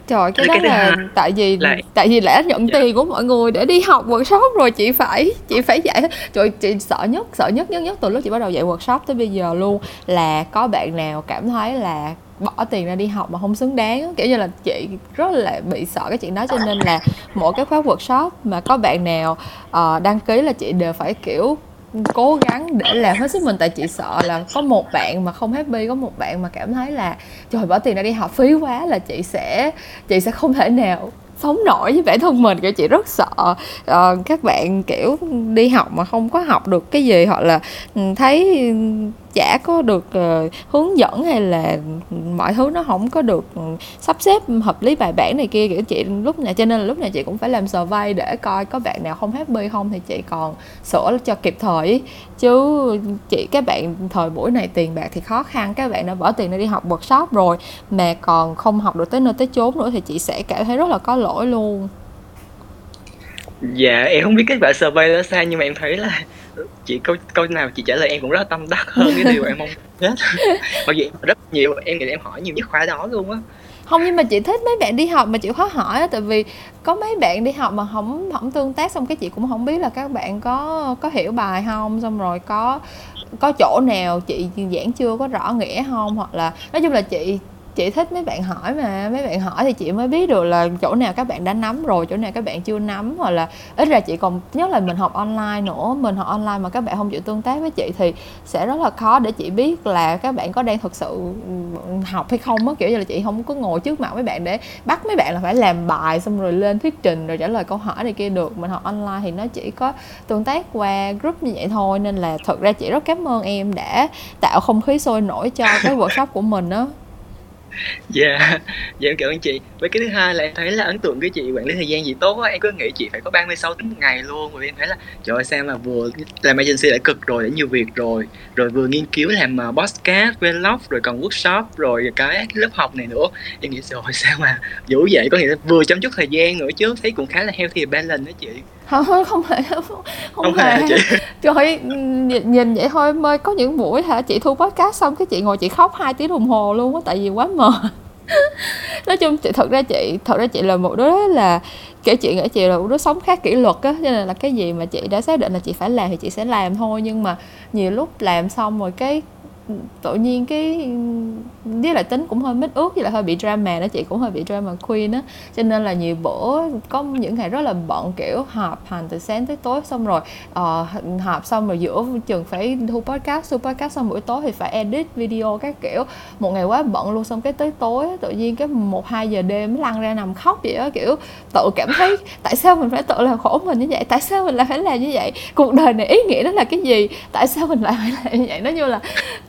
Trời cái Cái đó là hai tại vì là- tại vì lẽ nhận Dạ. tiền của mọi người để đi học workshop rồi chị phải chị phải dạy trời chị sợ nhất sợ nhất nhất nhất từ lúc chị bắt đầu dạy workshop tới bây giờ luôn là có bạn nào cảm thấy là bỏ tiền ra đi học mà không xứng đáng kiểu như là chị rất là bị sợ cái chuyện đó cho nên là mỗi cái khóa workshop mà có bạn nào ờ, đăng ký là chị đều phải kiểu cố gắng để làm hết sức mình. Tại chị sợ là có một bạn mà không happy có một bạn mà cảm thấy là trời bỏ tiền ra đi học phí quá là chị sẽ chị sẽ không thể nào sống nổi với bản thân mình. Kiểu chị rất sợ uh, các bạn kiểu đi học mà không có học được cái gì hoặc là ừ, thấy chả có được uh, hướng dẫn hay là mọi thứ nó không có được sắp xếp hợp lý bài bản này kia kiểu chị lúc nào cho nên là lúc nào chị cũng phải làm survey để coi có bạn nào không happy không thì chị còn sửa cho kịp thời chứ chị các bạn thời buổi này tiền bạc thì khó khăn các bạn đã bỏ tiền để đi học workshop rồi mà còn không học được tới nơi tới chốn nữa thì chị sẽ cảm thấy rất là có lỗi luôn. Dạ em không biết kết quả survey đó sao nhưng mà em thấy là chị câu câu nào chị trả lời em cũng rất là tâm đắc hơn cái điều em mong hết mặc dù rất nhiều em nghĩ em hỏi nhiều nhất khóa đó luôn á. Không nhưng mà chị thích mấy bạn đi học mà chịu khó hỏi á tại vì có mấy bạn đi học mà không không tương tác xong cái chị cũng không biết là các bạn có có hiểu bài không xong rồi có có chỗ nào chị giảng chưa có rõ nghĩa không hoặc là nói chung là chị chị thích mấy bạn hỏi mà. Mấy bạn hỏi thì chị mới biết được là chỗ nào các bạn đã nắm rồi, chỗ nào các bạn chưa nắm, hoặc là ít ra chị còn, nhất là mình học online nữa, mình học online mà các bạn không chịu tương tác với chị thì sẽ rất là khó để chị biết là các bạn có đang thực sự học hay không á. Kiểu như là chị không có ngồi trước mặt mấy bạn để bắt mấy bạn là phải làm bài xong rồi lên thuyết trình rồi trả lời câu hỏi này kia được. Mình học online thì nó chỉ có tương tác qua group như vậy thôi. Nên là thật ra chị rất cảm ơn em đã tạo không khí sôi nổi cho cái workshop của mình á dạ. Dạ em cảm ơn chị. Với cái thứ hai là em thấy là ấn tượng cái chị quản lý thời gian gì tốt quá em cứ nghĩ chị phải có 36 tiếng một ngày luôn rồi em thấy là trời ơi sao mà vừa làm agency đã cực rồi đã nhiều việc rồi rồi vừa nghiên cứu làm uh, podcast vlog rồi còn workshop rồi cái lớp học này nữa. Em nghĩ rồi sao mà dữ vậy? Có nghĩa là vừa chấm chút thời gian nữa chứ thấy cũng khá là healthy balance đó chị không không không hề không, không hề. chị. Trời nhìn, nhìn vậy thôi mới có những buổi hả? Chị thu podcast xong cái chị ngồi chị khóc hai tiếng đồng hồ luôn á tại vì quá mệt. Nói chung chị thật ra chị thật ra chị là một đứa là kiểu chị nghĩ chị là một đứa sống khá kỷ luật á cho nên là cái gì mà chị đã xác định là chị phải làm thì chị sẽ làm thôi. Nhưng mà nhiều lúc làm xong rồi cái tự nhiên cái với lại tính cũng hơi mít ướt với lại hơi bị drama đó chị cũng hơi bị drama queen á. Cho nên là nhiều bữa có những ngày rất là bận kiểu họp hành từ sáng tới tối xong rồi uh, họp xong rồi giữa chừng phải thu podcast thu podcast xong buổi tối thì phải edit video các kiểu. Một ngày quá bận luôn xong cái tới tối tự nhiên cái một hai giờ đêm lăn ra nằm khóc vậy á kiểu tự cảm thấy tại sao mình phải tự làm khổ mình như vậy tại sao mình lại phải làm như vậy? Cuộc đời này ý nghĩa đó là cái gì? Tại sao mình lại phải làm như vậy? Nó như là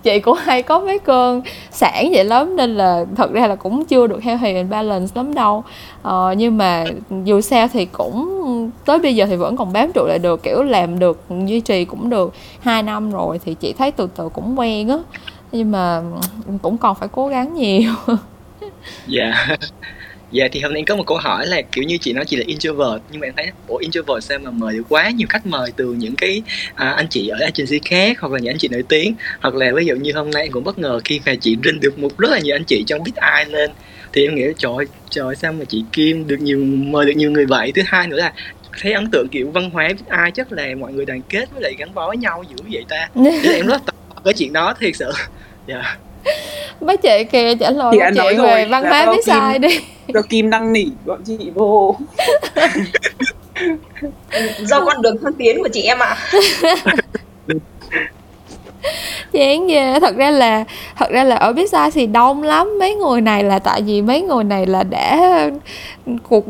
chị cũng hay có mấy cơn sản vậy lắm nên là thật ra là cũng chưa được healthy and balance lắm đâu. Ờ, nhưng mà dù sao thì cũng tới bây giờ thì vẫn còn bám trụ lại được kiểu làm được duy trì cũng được hai năm rồi thì chị thấy từ từ cũng quen á. Nhưng mà cũng còn phải cố gắng nhiều. Dạ Dạ thì hôm nay có một câu hỏi là kiểu như chị nói chị là introvert nhưng mà em thấy ủa introvert sao mà mời được quá nhiều khách mời từ những cái à, anh chị ở agency khác hoặc là những anh chị nổi tiếng? Hoặc là ví dụ như hôm nay em cũng bất ngờ khi mà chị rinh được một rất là nhiều anh chị trong biết ai lên thì em nghĩ trời trời sao mà chị Kim được nhiều mời được nhiều người vậy? Thứ hai nữa là thấy ấn tượng kiểu văn hóa biết ai chắc là mọi người đoàn kết với lại gắn bó với nhau dữ vậy ta? Là em rất mò cái chuyện đó thiệt sự. Dạ mấy chị kìa trả lời đã chị nói về rồi, văn hóa biết Kim- sai đi. do Kim năn nỉ bọn chị vô. Do con đường thăng tiến của chị em ạ chán ghê. Thật ra là thật ra là ở biết sao thì đông lắm. Mấy người này là tại vì mấy người này là đã cuộc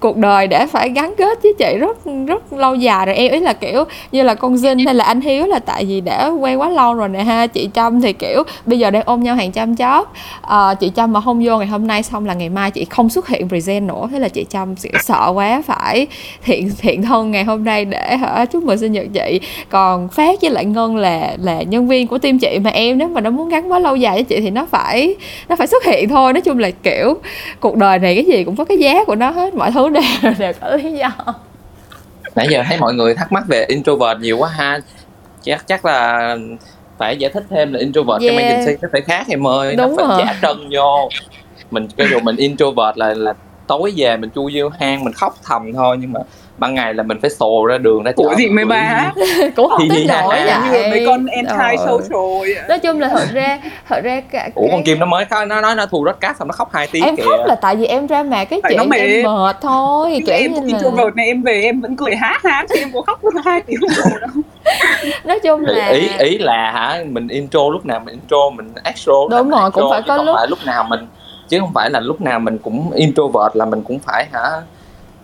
cuộc đời đã phải gắn kết với chị rất rất lâu dài rồi. Em ý là kiểu như là con dinh hay là anh hiếu là tại vì đã quen quá lâu rồi nè ha. Chị trâm thì kiểu bây giờ đang ôm nhau hàng trăm chót à, ờ, chị trâm mà không vô ngày hôm nay xong là ngày mai chị không xuất hiện present nữa. Thế là chị trâm sợ quá phải thiện thiện thân ngày hôm nay để hả chúc mừng sinh nhật chị. Còn phát với lại ngân là là nhân viên của team chị mà em nếu mà nó muốn gắn quá lâu dài với chị thì nó phải nó phải xuất hiện thôi. Nói chung là kiểu cuộc đời này cái gì cũng có cái giá của nó hết mọi thứ đều đều có lý do. Nãy giờ thấy mọi người thắc mắc về introvert nhiều quá ha. Chắc chắc là phải giải thích thêm là introvert yeah. trong agency nó phải khác em ơi. Đúng nó phải rồi. giả trân vô. Mình cho dù mình introvert là là tối về mình chui vô hang mình khóc thầm thôi nhưng mà ban ngày là mình phải sồ ra đường ra chợ Ủa gì mấy bà cũng không tới nổi Giống như vậy. Mấy con anti-social vậy. nói chung là thật ra thật ra cả ủa con cái- kim nó mới nó nói nó thu đất cát xong nó khóc hai tiếng em kìa. khóc là tại vì em ra mà cái Tại chuyện mệt. em mệt. thôi kiểu em như là introvert này em về em vẫn cười hát hát thì em có khóc được hai tiếng hồ đâu. Nói chung là ý ý là hả mình intro lúc nào mình intro mình extro lúc nào Đúng mình rồi, cũng phải chứ có không lúc- phải lúc nào mình chứ không phải là lúc nào mình cũng introvert là mình cũng phải hả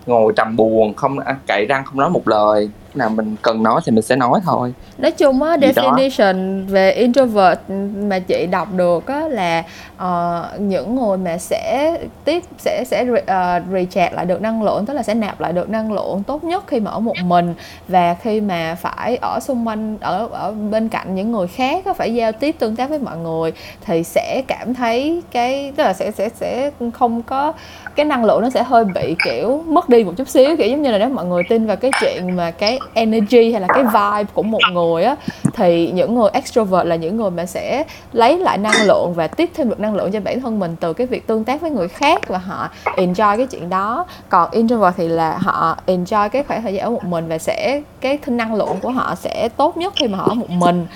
ngồi trầm buồn không cậy răng không nói một lời nào mình cần nói thì mình sẽ nói thôi nói chung á Gì đó. definition về introvert mà chị đọc được á là ờ, những người mà sẽ tiếp sẽ sẽ re, ờ, recharge lại được năng lượng tức là sẽ nạp lại được năng lượng tốt nhất khi mà ở một mình và khi mà phải ở xung quanh ở ở bên cạnh những người khác á, phải giao tiếp tương tác với mọi người thì sẽ cảm thấy cái tức là sẽ sẽ sẽ không có cái năng lượng nó sẽ hơi bị kiểu mất đi một chút xíu kiểu giống như là nếu mọi người tin vào cái chuyện mà cái energy hay là cái vibe của một người á, thì những người extrovert là những người mà sẽ lấy lại năng lượng và tiếp thêm được năng lượng cho bản thân mình từ cái việc tương tác với người khác và họ enjoy cái chuyện đó. Còn introvert thì là họ enjoy cái khoảng thời gian ở một mình và sẽ, cái năng lượng của họ sẽ tốt nhất khi mà họ ở một mình.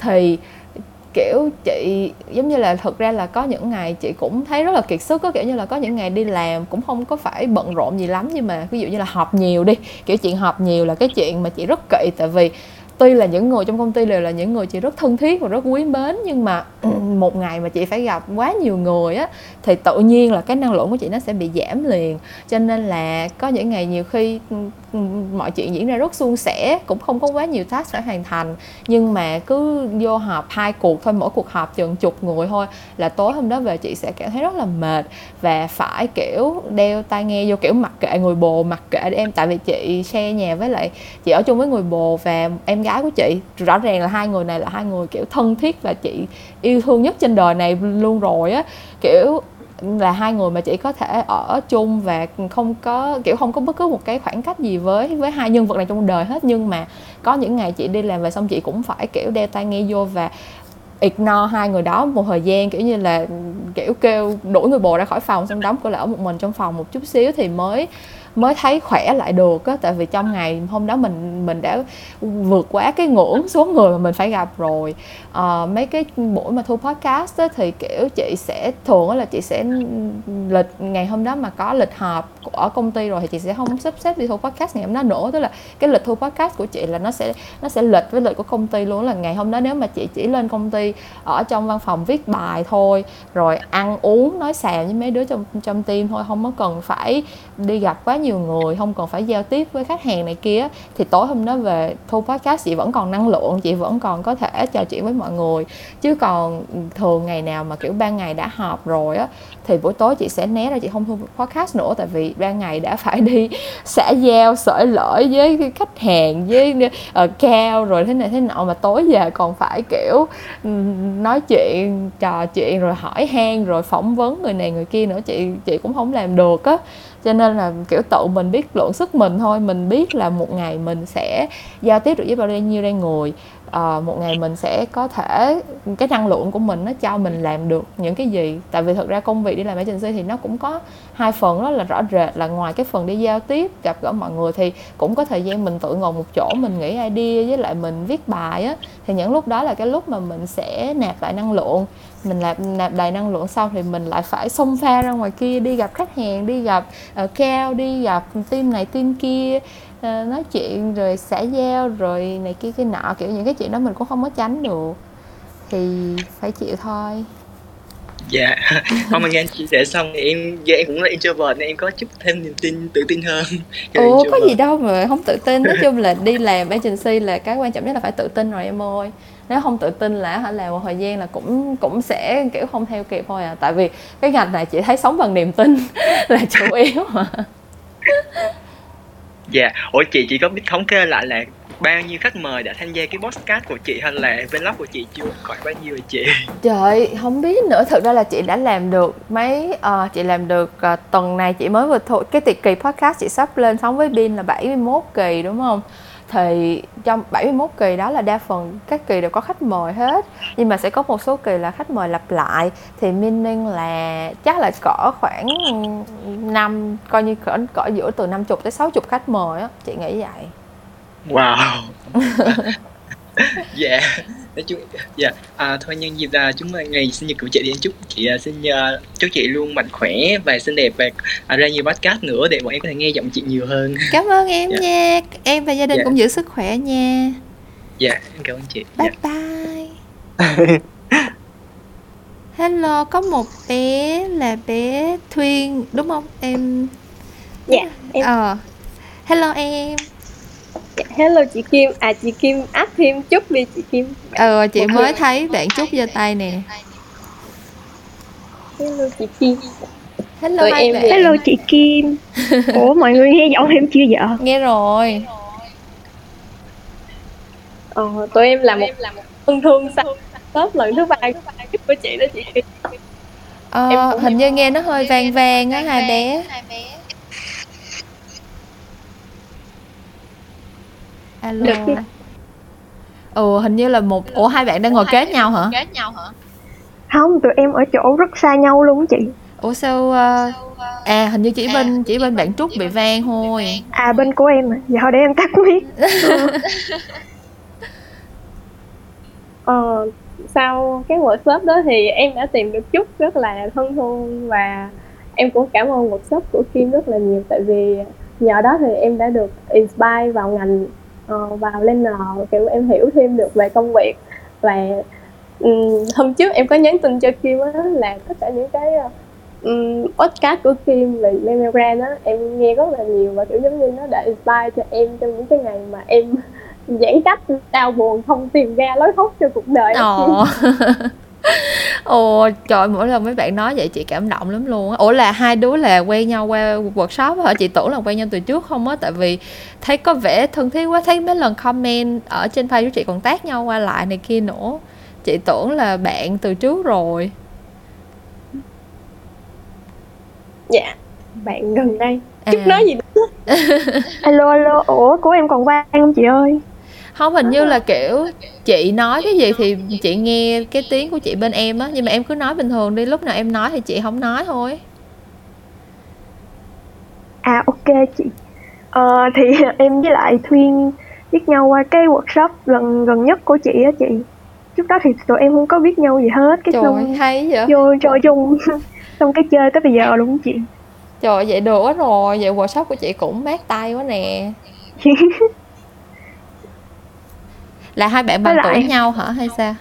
Thì kiểu, chị, giống như là thực ra là có những ngày chị cũng thấy rất là kiệt sức có kiểu như là có những ngày đi làm cũng không có phải bận rộn gì lắm, nhưng mà ví dụ như là họp nhiều đi, kiểu chuyện họp nhiều là cái chuyện mà chị rất kỵ, tại vì tuy là những người trong công ty đều là những người chị rất thân thiết và rất quý mến, nhưng mà một ngày mà chị phải gặp quá nhiều người á, thì tự nhiên là cái năng lượng của chị nó sẽ bị giảm liền. Cho nên là có những ngày nhiều khi ừ, ừ, mọi chuyện diễn ra rất suôn sẻ, cũng không có quá nhiều task phải hoàn thành. Nhưng mà cứ vô họp hai cuộc thôi, mỗi cuộc họp chừng chục người thôi, là tối hôm đó về chị sẽ cảm thấy rất là mệt và phải, kiểu, đeo tai nghe vô, kiểu, mặc kệ người bồ, mặc kệ để em. Tại vì chị share nhà với lại, chị ở chung với người bồ và em gái của chị. Rõ ràng là hai người này là hai người kiểu thân thiết và chị yêu thương nhất trên đời này luôn rồi á. Kiểu là hai người mà chị có thể ở chung và không có, kiểu không có bất cứ một cái khoảng cách gì với với hai nhân vật này trong đời hết. Nhưng mà có những ngày chị đi làm về xong chị cũng phải kiểu đeo tai nghe vô và ignore hai người đó một thời gian, kiểu như là, kiểu kêu đuổi người bồ ra khỏi phòng, xong đóng cửa lại ở một mình trong phòng một chút xíu thì mới mới thấy khỏe lại được á. Tại vì trong ngày hôm đó mình mình đã vượt quá cái ngưỡng số người mà mình phải gặp rồi. À, mấy cái buổi mà thu podcast á, thì kiểu chị sẽ thường là chị sẽ lịch ngày hôm đó mà có lịch họp ở công ty rồi thì chị sẽ không sắp xếp đi thu podcast. Ngày hôm đó nữa tức là cái lịch thu podcast của chị là nó sẽ nó sẽ lịch với lịch của công ty luôn. Là ngày hôm đó nếu mà chị chỉ lên công ty ở trong văn phòng viết bài thôi rồi ăn uống nói xàm với mấy đứa trong trong team thôi không có cần phải đi gặp quá nhiều người không còn phải giao tiếp với khách hàng này kia thì tối hôm đó về thu podcast chị vẫn còn năng lượng chị vẫn còn có thể trò chuyện với mọi người. Chứ còn thường ngày nào mà kiểu ban ngày đã họp rồi á thì buổi tối chị sẽ né ra chị không thu podcast nữa tại vì ban ngày đã phải đi xã giao sởi lởi với khách hàng với uh, cao rồi thế này thế nọ. Mà tối về còn phải kiểu nói chuyện trò chuyện rồi hỏi han rồi phỏng vấn người này người kia nữa chị chị cũng không làm được á cho nên là kiểu tự mình biết lượng sức mình thôi. Mình biết là một ngày mình sẽ giao tiếp được với bao nhiêu đây người à, ờ, một ngày mình sẽ có thể cái năng lượng của mình nó cho mình làm được những cái gì. Tại vì thực ra công việc đi làm agency thì nó cũng có hai phần đó là rõ rệt là ngoài cái phần đi giao tiếp gặp gỡ mọi người thì cũng có thời gian mình tự ngồi một chỗ mình nghĩ idea với lại mình viết bài á. Thì những lúc đó là cái lúc mà mình sẽ nạp lại năng lượng mình nạp nạp đầy năng lượng xong thì mình lại phải xông pha ra ngoài kia đi gặp khách hàng đi gặp uh, cao đi gặp team này team kia ờ, nói chuyện rồi xã giao rồi này kia cái nọ kiểu những cái chuyện đó mình cũng không có tránh được. Thì phải chịu thôi. Dạ. Không mà nghe anh chia sẻ xong thì em giờ em cũng là introvert nên em có chút thêm niềm tin tự tin hơn. Ủa có gì đâu mà không tự tin nói chung là đi làm agency là cái quan trọng nhất là phải tự tin rồi em ơi nếu không tự tin là hả làm một thời gian là cũng cũng sẽ kiểu không theo kịp thôi à. Tại vì cái ngành này chị thấy sống bằng niềm tin là chủ yếu mà. Dạ. Ủa chị chị có biết thống kê lại là bao nhiêu khách mời đã tham gia cái podcast của chị hay là vlog của chị chưa? Khoảng bao nhiêu rồi chị? Trời, không biết nữa. Thực ra là chị đã làm được mấy ờ, chị làm được ờ, tuần này chị mới vừa thôi cái tiệc kỳ podcast chị sắp lên sống với Bin là 71 kỳ đúng không? Thì trong 71 kỳ đó là đa phần các kỳ đều có khách mời hết. Nhưng mà sẽ có một số kỳ là khách mời lặp lại. Thì meaning là chắc là cỡ khoảng năm Coi như cỡ, cỡ giữa từ 50 tới 60 khách mời á. Chị nghĩ vậy. Wow dạ nói chung dạ à, thôi nhân dịp là chúng ta ngày sinh nhật của chị thì chúc chị à, xin uh, chúc chị luôn mạnh khỏe và xinh đẹp và à, ra nhiều podcast nữa để bọn em có thể nghe giọng chị nhiều hơn Cảm ơn em Dạ. nha Em và gia đình Dạ. cũng giữ sức khỏe nha dạ em cảm ơn chị Bye dạ. bye. Hello, có một bé là bé Thuyên đúng không em? Dạ, em Ờ. Hello em. Hello chị Kim. À chị Kim áp thêm chút đi chị Kim. Ờ chị Một mới thấy bạn Trúc giơ tay nè. Hello chị Kim. Hello Tụi em bạn. Hello chị Kim Ủa mọi người nghe giọng em chưa vậy? Nghe rồi. Ờ, tụi em là một thân thương sao top lần thứ ba của chị đó chị Kim. Ờ, hình như nghe nó hơi vang vang á hai bé. Alo. Được. Ồ hình như là một Ủa hai bạn đang ngồi kế nhau hả? Không, tụi em ở chỗ rất xa nhau luôn á chị Ủa sao ờ, À hình như chỉ bên chỉ bên bạn Trúc bị vang thôi. À bên của em à Dạ thôi để em tắt mic Ờ, sau cái workshop đó thì em đã tìm được chút rất là thân thương và em cũng cảm ơn workshop của Kim rất là nhiều tại vì nhờ đó thì em đã được inspire vào ngành ờ, vào planner kiểu em hiểu thêm được về công việc và ừm, hôm trước em có nhắn tin cho Kim á là tất cả những cái um, podcast của Kim về Memoran á em nghe rất là nhiều và kiểu giống như nó đã inspire cho em trong những cái ngày mà em giãn cách đau buồn không tìm ra lối thoát cho cuộc đời Kim. Ồ. Trời mỗi lần mấy bạn nói vậy chị cảm động lắm luôn á. Ủa là hai đứa là quen nhau qua workshop hả? Chị tưởng là quen nhau từ trước không á tại vì thấy có vẻ thân thiết quá, thấy mấy lần comment ở trên page của chị còn tác nhau qua lại này kia nữa. Chị tưởng là bạn từ trước rồi. dạ bạn gần đây À. nói gì nữa Alo alo Ủa của em còn vang không chị ơi Không hình như là kiểu chị nói cái gì thì chị nghe cái tiếng của chị bên em á nhưng mà em cứ nói bình thường đi, lúc nào em nói thì chị không nói thôi. À ok chị Ờ thì em với lại Thuyên biết nhau qua cái workshop gần gần nhất của chị á chị Trước đó thì tụi em không có biết nhau gì hết Cái Trời xong hay vậy. vô trò chung Xong cái chơi tới bây giờ luôn chị Trời vậy được quá rồi, vậy workshop của chị cũng mát tay quá nè. Là hai bạn bằng Với lại- tuổi nhau hả hay sao?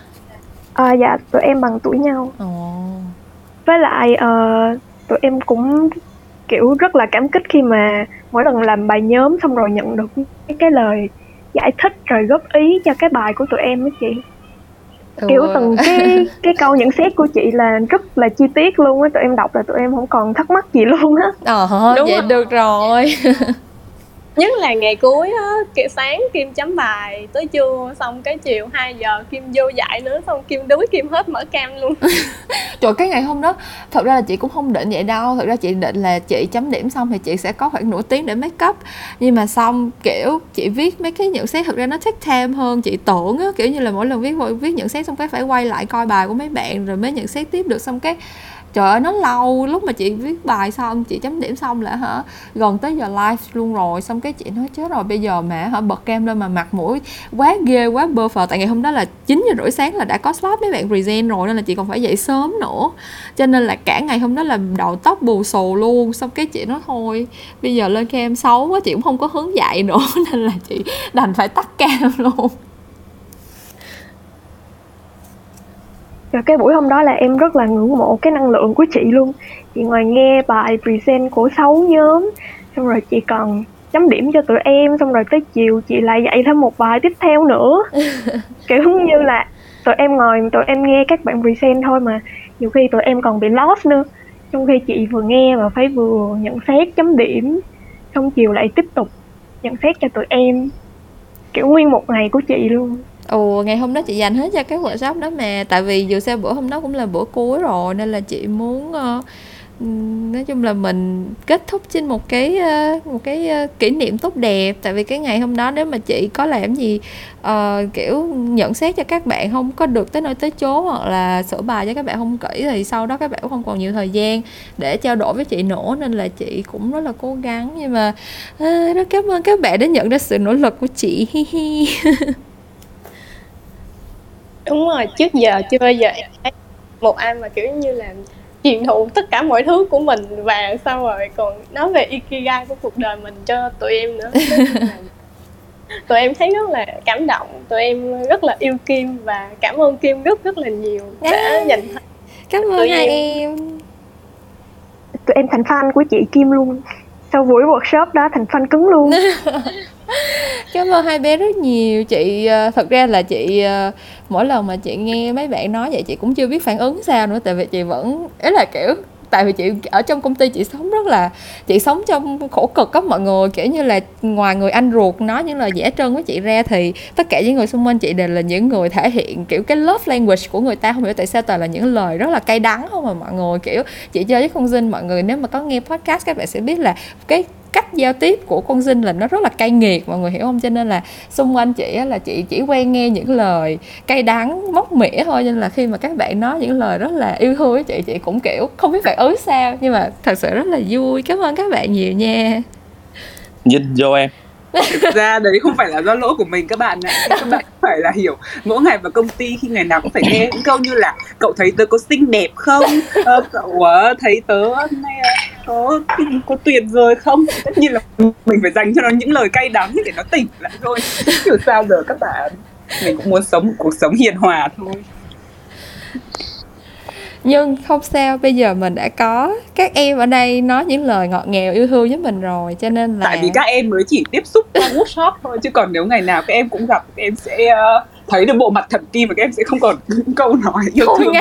À, dạ tụi em bằng tuổi nhau Ồ. với lại ờ, tụi em cũng kiểu rất là cảm kích khi mà mỗi lần làm bài nhóm xong rồi nhận được cái, cái lời giải thích rồi góp ý cho cái bài của tụi em á chị kiểu Ừ. từng cái cái câu nhận xét của chị là rất là chi tiết luôn á tụi em đọc là tụi em không còn thắc mắc gì luôn á Ờ, Đúng vậy rồi. được rồi. nhất là ngày cuối á kiểu sáng kim chấm bài tới trưa, xong cái chiều 2 giờ kim vô dạy nữa, xong kim đuối, kim hết mở cam luôn. Trời, cái ngày hôm đó, Thật ra là chị cũng không định vậy đâu. Thật ra chị định là chị chấm điểm xong Thì chị sẽ có khoảng nửa tiếng để make up. Nhưng mà xong, kiểu, chị viết mấy cái nhận xét, Thật ra nó take time hơn, chị tưởng á. Kiểu như là mỗi lần viết viết nhận xét xong cái phải quay lại coi bài của mấy bạn, Rồi mới nhận xét tiếp được. Xong cái Trời ơi, nó lâu, lúc mà chị viết bài xong, Chị chấm điểm xong là hả, Gần tới giờ live luôn rồi. Xong cái chị nói, chết rồi, bây giờ mà hả, bật cam lên mà mặt mũi quá ghê, quá bơ phờ. Tại ngày hôm đó là 9 giờ rưỡi sáng là đã có slot mấy bạn present rồi, Nên là chị còn phải dậy sớm nữa. Cho nên là cả ngày hôm đó là đầu tóc bù xù luôn. Xong cái chị nói, thôi, Bây giờ lên cam xấu quá, chị cũng không có hướng dạy nữa. Nên là chị đành phải tắt cam luôn. Và cái buổi hôm đó là em rất là ngưỡng mộ cái năng lượng của chị luôn. Chị ngoài nghe bài present của sáu nhóm xong rồi chị còn chấm điểm cho tụi em xong rồi tới chiều chị lại dạy thêm một bài tiếp theo nữa. Kiểu như là tụi em ngồi tụi em nghe các bạn present thôi mà nhiều khi tụi em còn bị lost nữa. Trong khi chị vừa nghe và phải vừa nhận xét chấm điểm xong chiều lại tiếp tục nhận xét cho tụi em. Kiểu nguyên một ngày của chị luôn Ồ, ngày hôm đó chị dành hết cho cái workshop đó mà. Tại vì dù sao bữa hôm đó cũng là bữa cuối rồi Nên là chị muốn uh, nói chung là mình kết thúc trên một cái ờ, một cái ờ, kỷ niệm tốt đẹp. Tại vì cái ngày hôm đó nếu mà chị có làm gì uh, kiểu nhận xét cho các bạn không có được tới nơi tới chốn hoặc là sửa bài cho các bạn không kỹ thì sau đó các bạn cũng không còn nhiều thời gian để trao đổi với chị nữa. Nên là chị cũng rất là cố gắng. Nhưng mà uh, rất cảm ơn các bạn đã nhận ra sự nỗ lực của chị. Hi hi. đúng rồi trước giờ chưa bao giờ em thấy một ai mà kiểu như là truyền thụ tất cả mọi thứ của mình và sau rồi còn nói về ikigai của cuộc đời mình cho tụi em nữa tụi em thấy rất là cảm động tụi em rất là yêu kim và cảm ơn kim rất rất là nhiều đã yeah. dành cảm ơn hai em. em tụi em thành fan của chị kim luôn sau buổi workshop đó thành fan cứng luôn cảm ơn hai bé rất nhiều. Chị ờ, thật ra là chị ờ, mỗi lần mà chị nghe mấy bạn nói vậy, chị cũng chưa biết phản ứng sao nữa, tại vì chị vẫn ấy là, kiểu, tại vì chị ở trong công ty chị sống rất là, chị sống trong khổ cực á mọi người. Kiểu như là ngoài người anh ruột nói những lời dễ trơn với chị ra thì tất cả những người xung quanh chị đều là những người thể hiện, kiểu, cái love language của người ta. Không hiểu tại sao toàn là những lời rất là cay đắng không mà mọi người. Kiểu, chị chơi với con dinh mọi người, nếu mà có nghe podcast các bạn sẽ biết là cái cách giao tiếp của con dinh là nó rất là cay nghiệt mọi người hiểu không? Cho nên là xung quanh chị là chị chỉ quen nghe những lời cay đắng móc mỉa thôi. Nên là khi mà các bạn nói những lời rất là yêu thương với chị chị cũng kiểu không biết phản ứng sao. Nhưng mà thật sự rất là vui. Cảm ơn các bạn nhiều nha. Dinh vô em. Thực ra đấy không phải là do lỗi của mình các bạn ạ. Các bạn phải là hiểu mỗi ngày vào công ty khi ngày nào cũng phải nghe những câu như là cậu thấy tớ có xinh đẹp không? Ờ, cậu uh, thấy tớ nay uh, có có tuyệt vời không? Tất nhiên là mình phải dành cho nó những lời cay đắng để nó tỉnh lại thôi. Kiểu sao giờ các bạn? Mình cũng muốn sống một cuộc sống hiền hòa thôi. Nhưng không sao bây giờ mình đã có. Các em ở đây nói những lời ngọt ngào yêu thương với mình rồi cho nên là tại vì các em mới chỉ tiếp xúc qua workshop thôi chứ còn nếu ngày nào các em cũng gặp các em sẽ uh, thấy được bộ mặt thần kim và các em sẽ không còn những câu nói yêu Thôi thương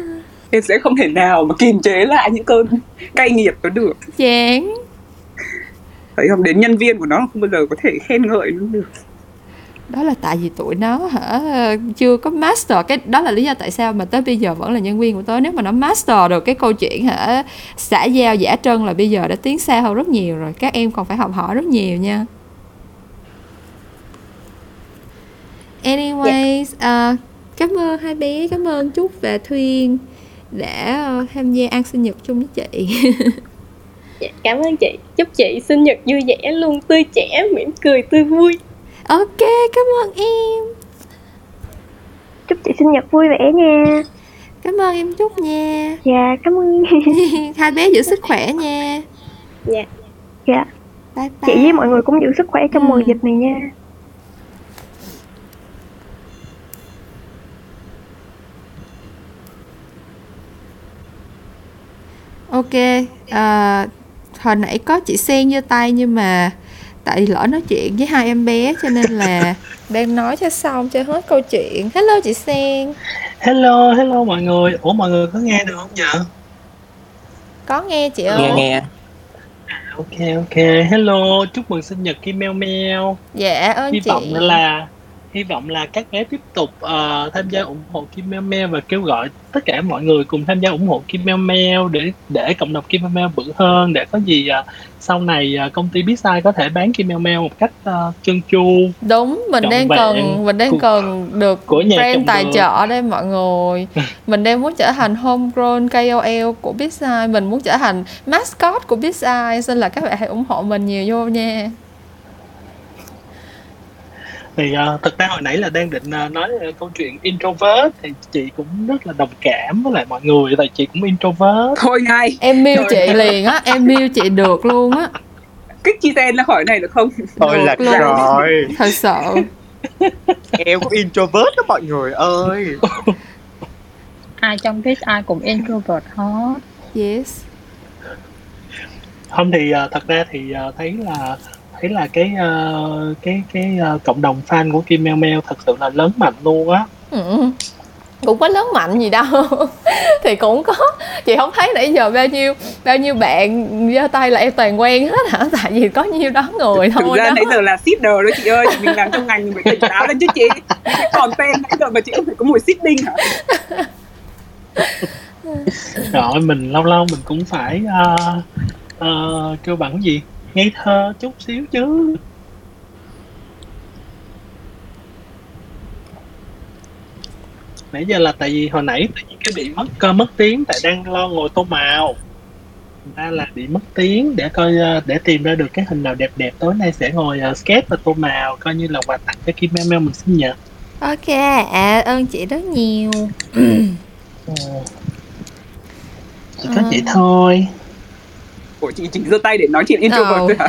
em sẽ không thể nào mà kiềm chế lại những cơn cay nghiệt đó được. Chán. Thấy không? Đến nhân viên của nó không bao giờ có thể khen ngợi nó được. Đó là tại vì tụi nó hả chưa có master. Cái đó là lý do tại sao mà tới bây giờ vẫn là nhân viên của tớ. Nếu mà nó master được cái câu chuyện hả xã giao giả trân là bây giờ đã tiến xa hơn rất nhiều rồi. Các em còn phải học hỏi rất nhiều nha. Anyways uh, cảm ơn hai bé. Cảm ơn trúc và thuyên đã uh, tham gia ăn sinh nhật chung với chị. Dạ, cảm ơn chị. Chúc chị sinh nhật vui vẻ luôn tươi trẻ mỉm cười tươi vui. Ok cảm ơn em. Chúc chị sinh nhật vui vẻ nha. Cảm ơn em chúc nha. Dạ cảm ơn. Hai bé giữ sức khỏe nha. Dạ. Dạ. Bye bye. chị với mọi người cũng giữ sức khỏe trong ừ. mùa dịch này nha ok à, hồi nãy có chị sen giơ tay nhưng mà tại lỡ nói chuyện với hai em bé cho nên là đang nói cho xong cho hết câu chuyện. Hello chị sen hello hello mọi người. Ủa mọi người có nghe được không nhỉ có nghe chị ơi. nghe nghe. À, ok ok. Hello chúc mừng sinh nhật kim meo meo. Dạ ơn hy chị. vọng là hy vọng là các bé tiếp tục uh, tham gia ủng hộ Kim Meo Meo và kêu gọi tất cả mọi người cùng tham gia ủng hộ Kim Meo Meo để để cộng đồng Kim Meo Meo vững hơn để có gì uh, sau này uh, công ty Bizai có thể bán Kim Meo Meo một cách uh, chân chu đúng mình đang cần mình đang của, cần được của nhà brand tài trợ đây mọi người. Mình đang muốn trở thành homegrown KOL của Bizai mình muốn trở thành mascot của Bizai nên là các bạn hãy ủng hộ mình nhiều vô nha thì uh, thực ra hồi nãy là đang định uh, nói uh, câu chuyện introvert thì chị cũng rất là đồng cảm với lại mọi người tại chị cũng introvert. Thôi ngay em miêu chị liền á em miêu chị được luôn á. Kích chi tên ra khỏi này được không? Thôi là rồi rồi. Thật sợ em cũng introvert đó mọi người ơi. Ai trong this ai cũng introvert hết. Yes. Không thì uh, thật ra thì uh, thấy là thấy là cái uh, cái cái uh, cộng đồng fan của Kim Meo Meo thật sự là lớn mạnh luôn á. Ừ. cũng có lớn mạnh gì đâu. Thì cũng có. Chị không thấy nãy giờ bao nhiêu bao nhiêu bạn giơ tay là em toàn quen hết hả? Tại vì có nhiêu đó người thôi thực ra đó. nãy giờ là seeder đó chị ơi. Mình làm trong ngành mình phải tỉnh táo lên chứ chị. Còn tên nãy giờ mà chị cũng phải có mùi seeding hả? Rồi mình lâu lâu mình cũng phải uh, uh, kêu bằng gì ngây thơ chút xíu chứ. Nãy giờ là tại vì hồi nãy tự nhiên cái bị mất cơ mất tiếng tại đang lo ngồi tô màu. Ra là bị mất tiếng để coi ờ, để tìm ra được cái hình nào đẹp đẹp. Tối nay sẽ ngồi uh, sketch và tô màu coi như là quà tặng cho Kim Mel Mel mình sinh nhật. Ok à, ơn chị rất nhiều. Ờ. chỉ có vậy thôi Ủa chị chỉ giơ tay để nói chuyện introvert Ờ. thôi hả?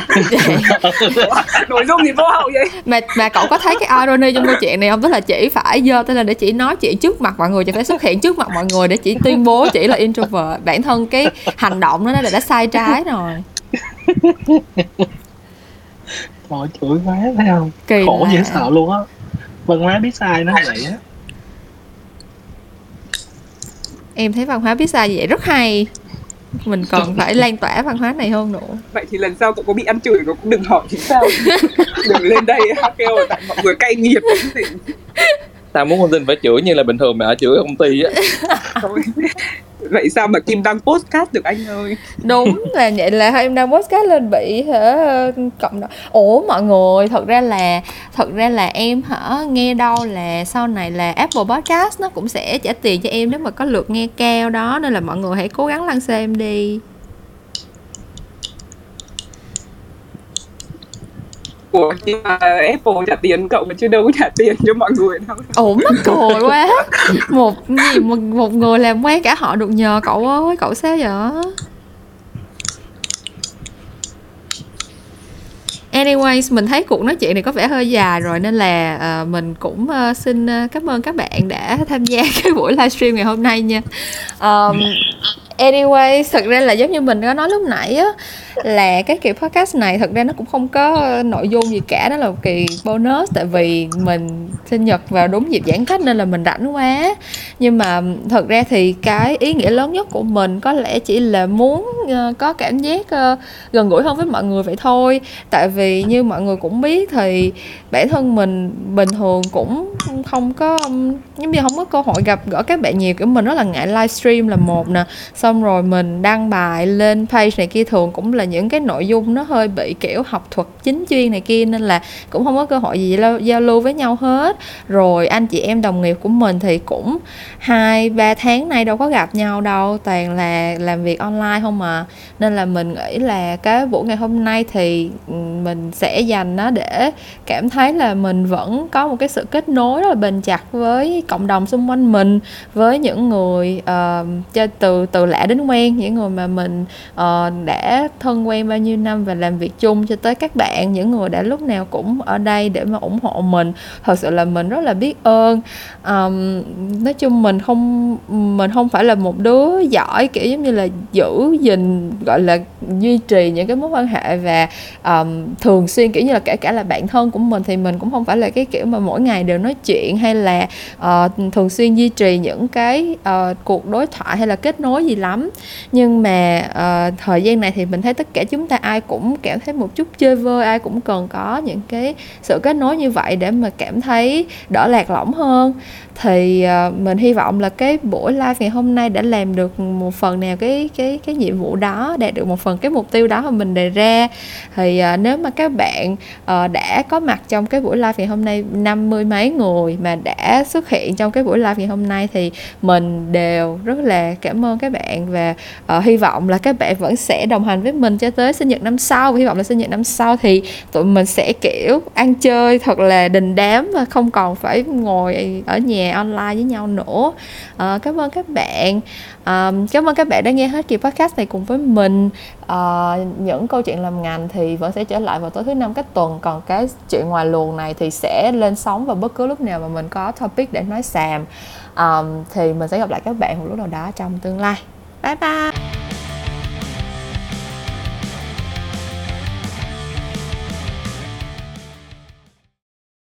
Nội dung gì vô hậu vậy? mà mà cậu có thấy cái irony trong câu chuyện này không? Tức là chỉ phải giơ tay lên để chỉ nói chuyện trước mặt mọi người chỉ phải xuất hiện trước mặt mọi người để chỉ tuyên bố chỉ là introvert. Bản thân cái hành động đó là đã sai trái rồi. Trời chửi quá thấy không? Kỳ khổ dễ sợ luôn á. Văn hóa biết sai nó vậy á. Em thấy văn hóa biết sai vậy rất hay mình còn phải lan tỏa văn hóa này hơn nữa. Vậy thì lần sau cậu có bị ăn chửi cậu cũng đừng hỏi thì sao? Đừng lên đây hát kêu tại mọi người cay nghiệt tao muốn con tin phải chửi như là bình thường mà ở chửi ở công ty á. Vậy sao mà Kim đăng postcard được anh ơi? Đúng là vậy là em đang podcast lên bị hả? Cộng đồng. Ủa mọi người thật ra là thật ra là em hả? Nghe đâu là sau này là Apple Podcast nó cũng sẽ trả tiền cho em nếu mà có lượt nghe cao đó. Nên là mọi người hãy cố gắng lăn xem đi của nhưng mà Apple trả tiền cậu mà chứ đâu có trả tiền cho mọi người đâu. Ủa mắc cười quá. Một gì một, một người làm quen cả họ được nhờ cậu ơi cậu sao vậy? Anyways, mình thấy cuộc nói chuyện này có vẻ hơi dài rồi nên là uh, mình cũng uh, xin uh, cảm ơn các bạn đã tham gia cái buổi livestream ngày hôm nay nha. Um, anyway, thật ra là giống như mình có nói lúc nãy á là cái kỳ podcast này thật ra nó cũng không có nội dung gì cả đó là một kỳ bonus tại vì mình sinh nhật vào đúng dịp giãn cách nên là mình rảnh quá. Nhưng mà thật ra thì cái ý nghĩa lớn nhất của mình có lẽ chỉ là muốn ờ, có cảm giác ờ, gần gũi hơn với mọi người vậy thôi. Tại vì như mọi người cũng biết thì bản thân mình bình thường cũng không có giống như không có cơ hội gặp gỡ các bạn nhiều kiểu mình rất là ngại livestream là một nè. Sau xong rồi mình đăng bài lên page này kia thường cũng là những cái nội dung nó hơi bị kiểu học thuật chính chuyên này kia nên là cũng không có cơ hội gì giao, giao lưu với nhau hết. Rồi anh chị em đồng nghiệp của mình thì cũng hai ba tháng nay đâu có gặp nhau đâu toàn là làm việc online không mà nên là mình nghĩ là cái buổi ngày hôm nay thì ừ, mình sẽ dành nó để cảm thấy là mình vẫn có một cái sự kết nối rất là bền chặt với cộng đồng xung quanh mình với những người ờ, uh, cho từ từ lạ đến quen những người mà mình uh, đã thân quen bao nhiêu năm và làm việc chung cho tới các bạn những người đã lúc nào cũng ở đây để mà ủng hộ mình. Thật sự là mình rất là biết ơn. Um, nói chung mình không mình không phải là một đứa giỏi kiểu giống như là giữ gìn gọi là duy trì những cái mối quan hệ và um, thường xuyên kiểu như là kể cả là bạn thân của mình thì mình cũng không phải là cái kiểu mà mỗi ngày đều nói chuyện hay là uh, thường xuyên duy trì những cái uh, cuộc đối thoại hay là kết nối gì lắm. Nhưng mà uh, thời gian này thì mình thấy tất cả chúng ta ai cũng cảm thấy một chút chơi vơi ai cũng cần có những cái sự kết nối như vậy để mà cảm thấy đỡ lạc lõng hơn thì uh, mình hy vọng là cái buổi live ngày hôm nay đã làm được một phần nào cái cái cái nhiệm vụ đó đạt được một phần cái mục tiêu đó mà mình đề ra. Thì uh, nếu mà các bạn uh, đã có mặt trong cái buổi live ngày hôm nay năm mươi mấy người mà đã xuất hiện trong cái buổi live ngày hôm nay thì mình đều rất là cảm ơn các bạn bạn và uh, hy vọng là các bạn vẫn sẽ đồng hành với mình cho tới sinh nhật năm sau. Và hy vọng là sinh nhật năm sau thì tụi mình sẽ kiểu ăn chơi thật là đình đám và không còn phải ngồi ở nhà online với nhau nữa. À, cảm ơn các bạn. À, cảm ơn các bạn đã nghe hết kỳ podcast này cùng với mình. À, những câu chuyện làm ngành thì vẫn sẽ trở lại vào tối thứ năm các tuần. Còn cái chuyện ngoài luồng này thì sẽ lên sóng vào bất cứ lúc nào mà mình có topic để nói xàm. À, thì mình sẽ gặp lại các bạn một lúc nào đó trong tương lai. Bye bye.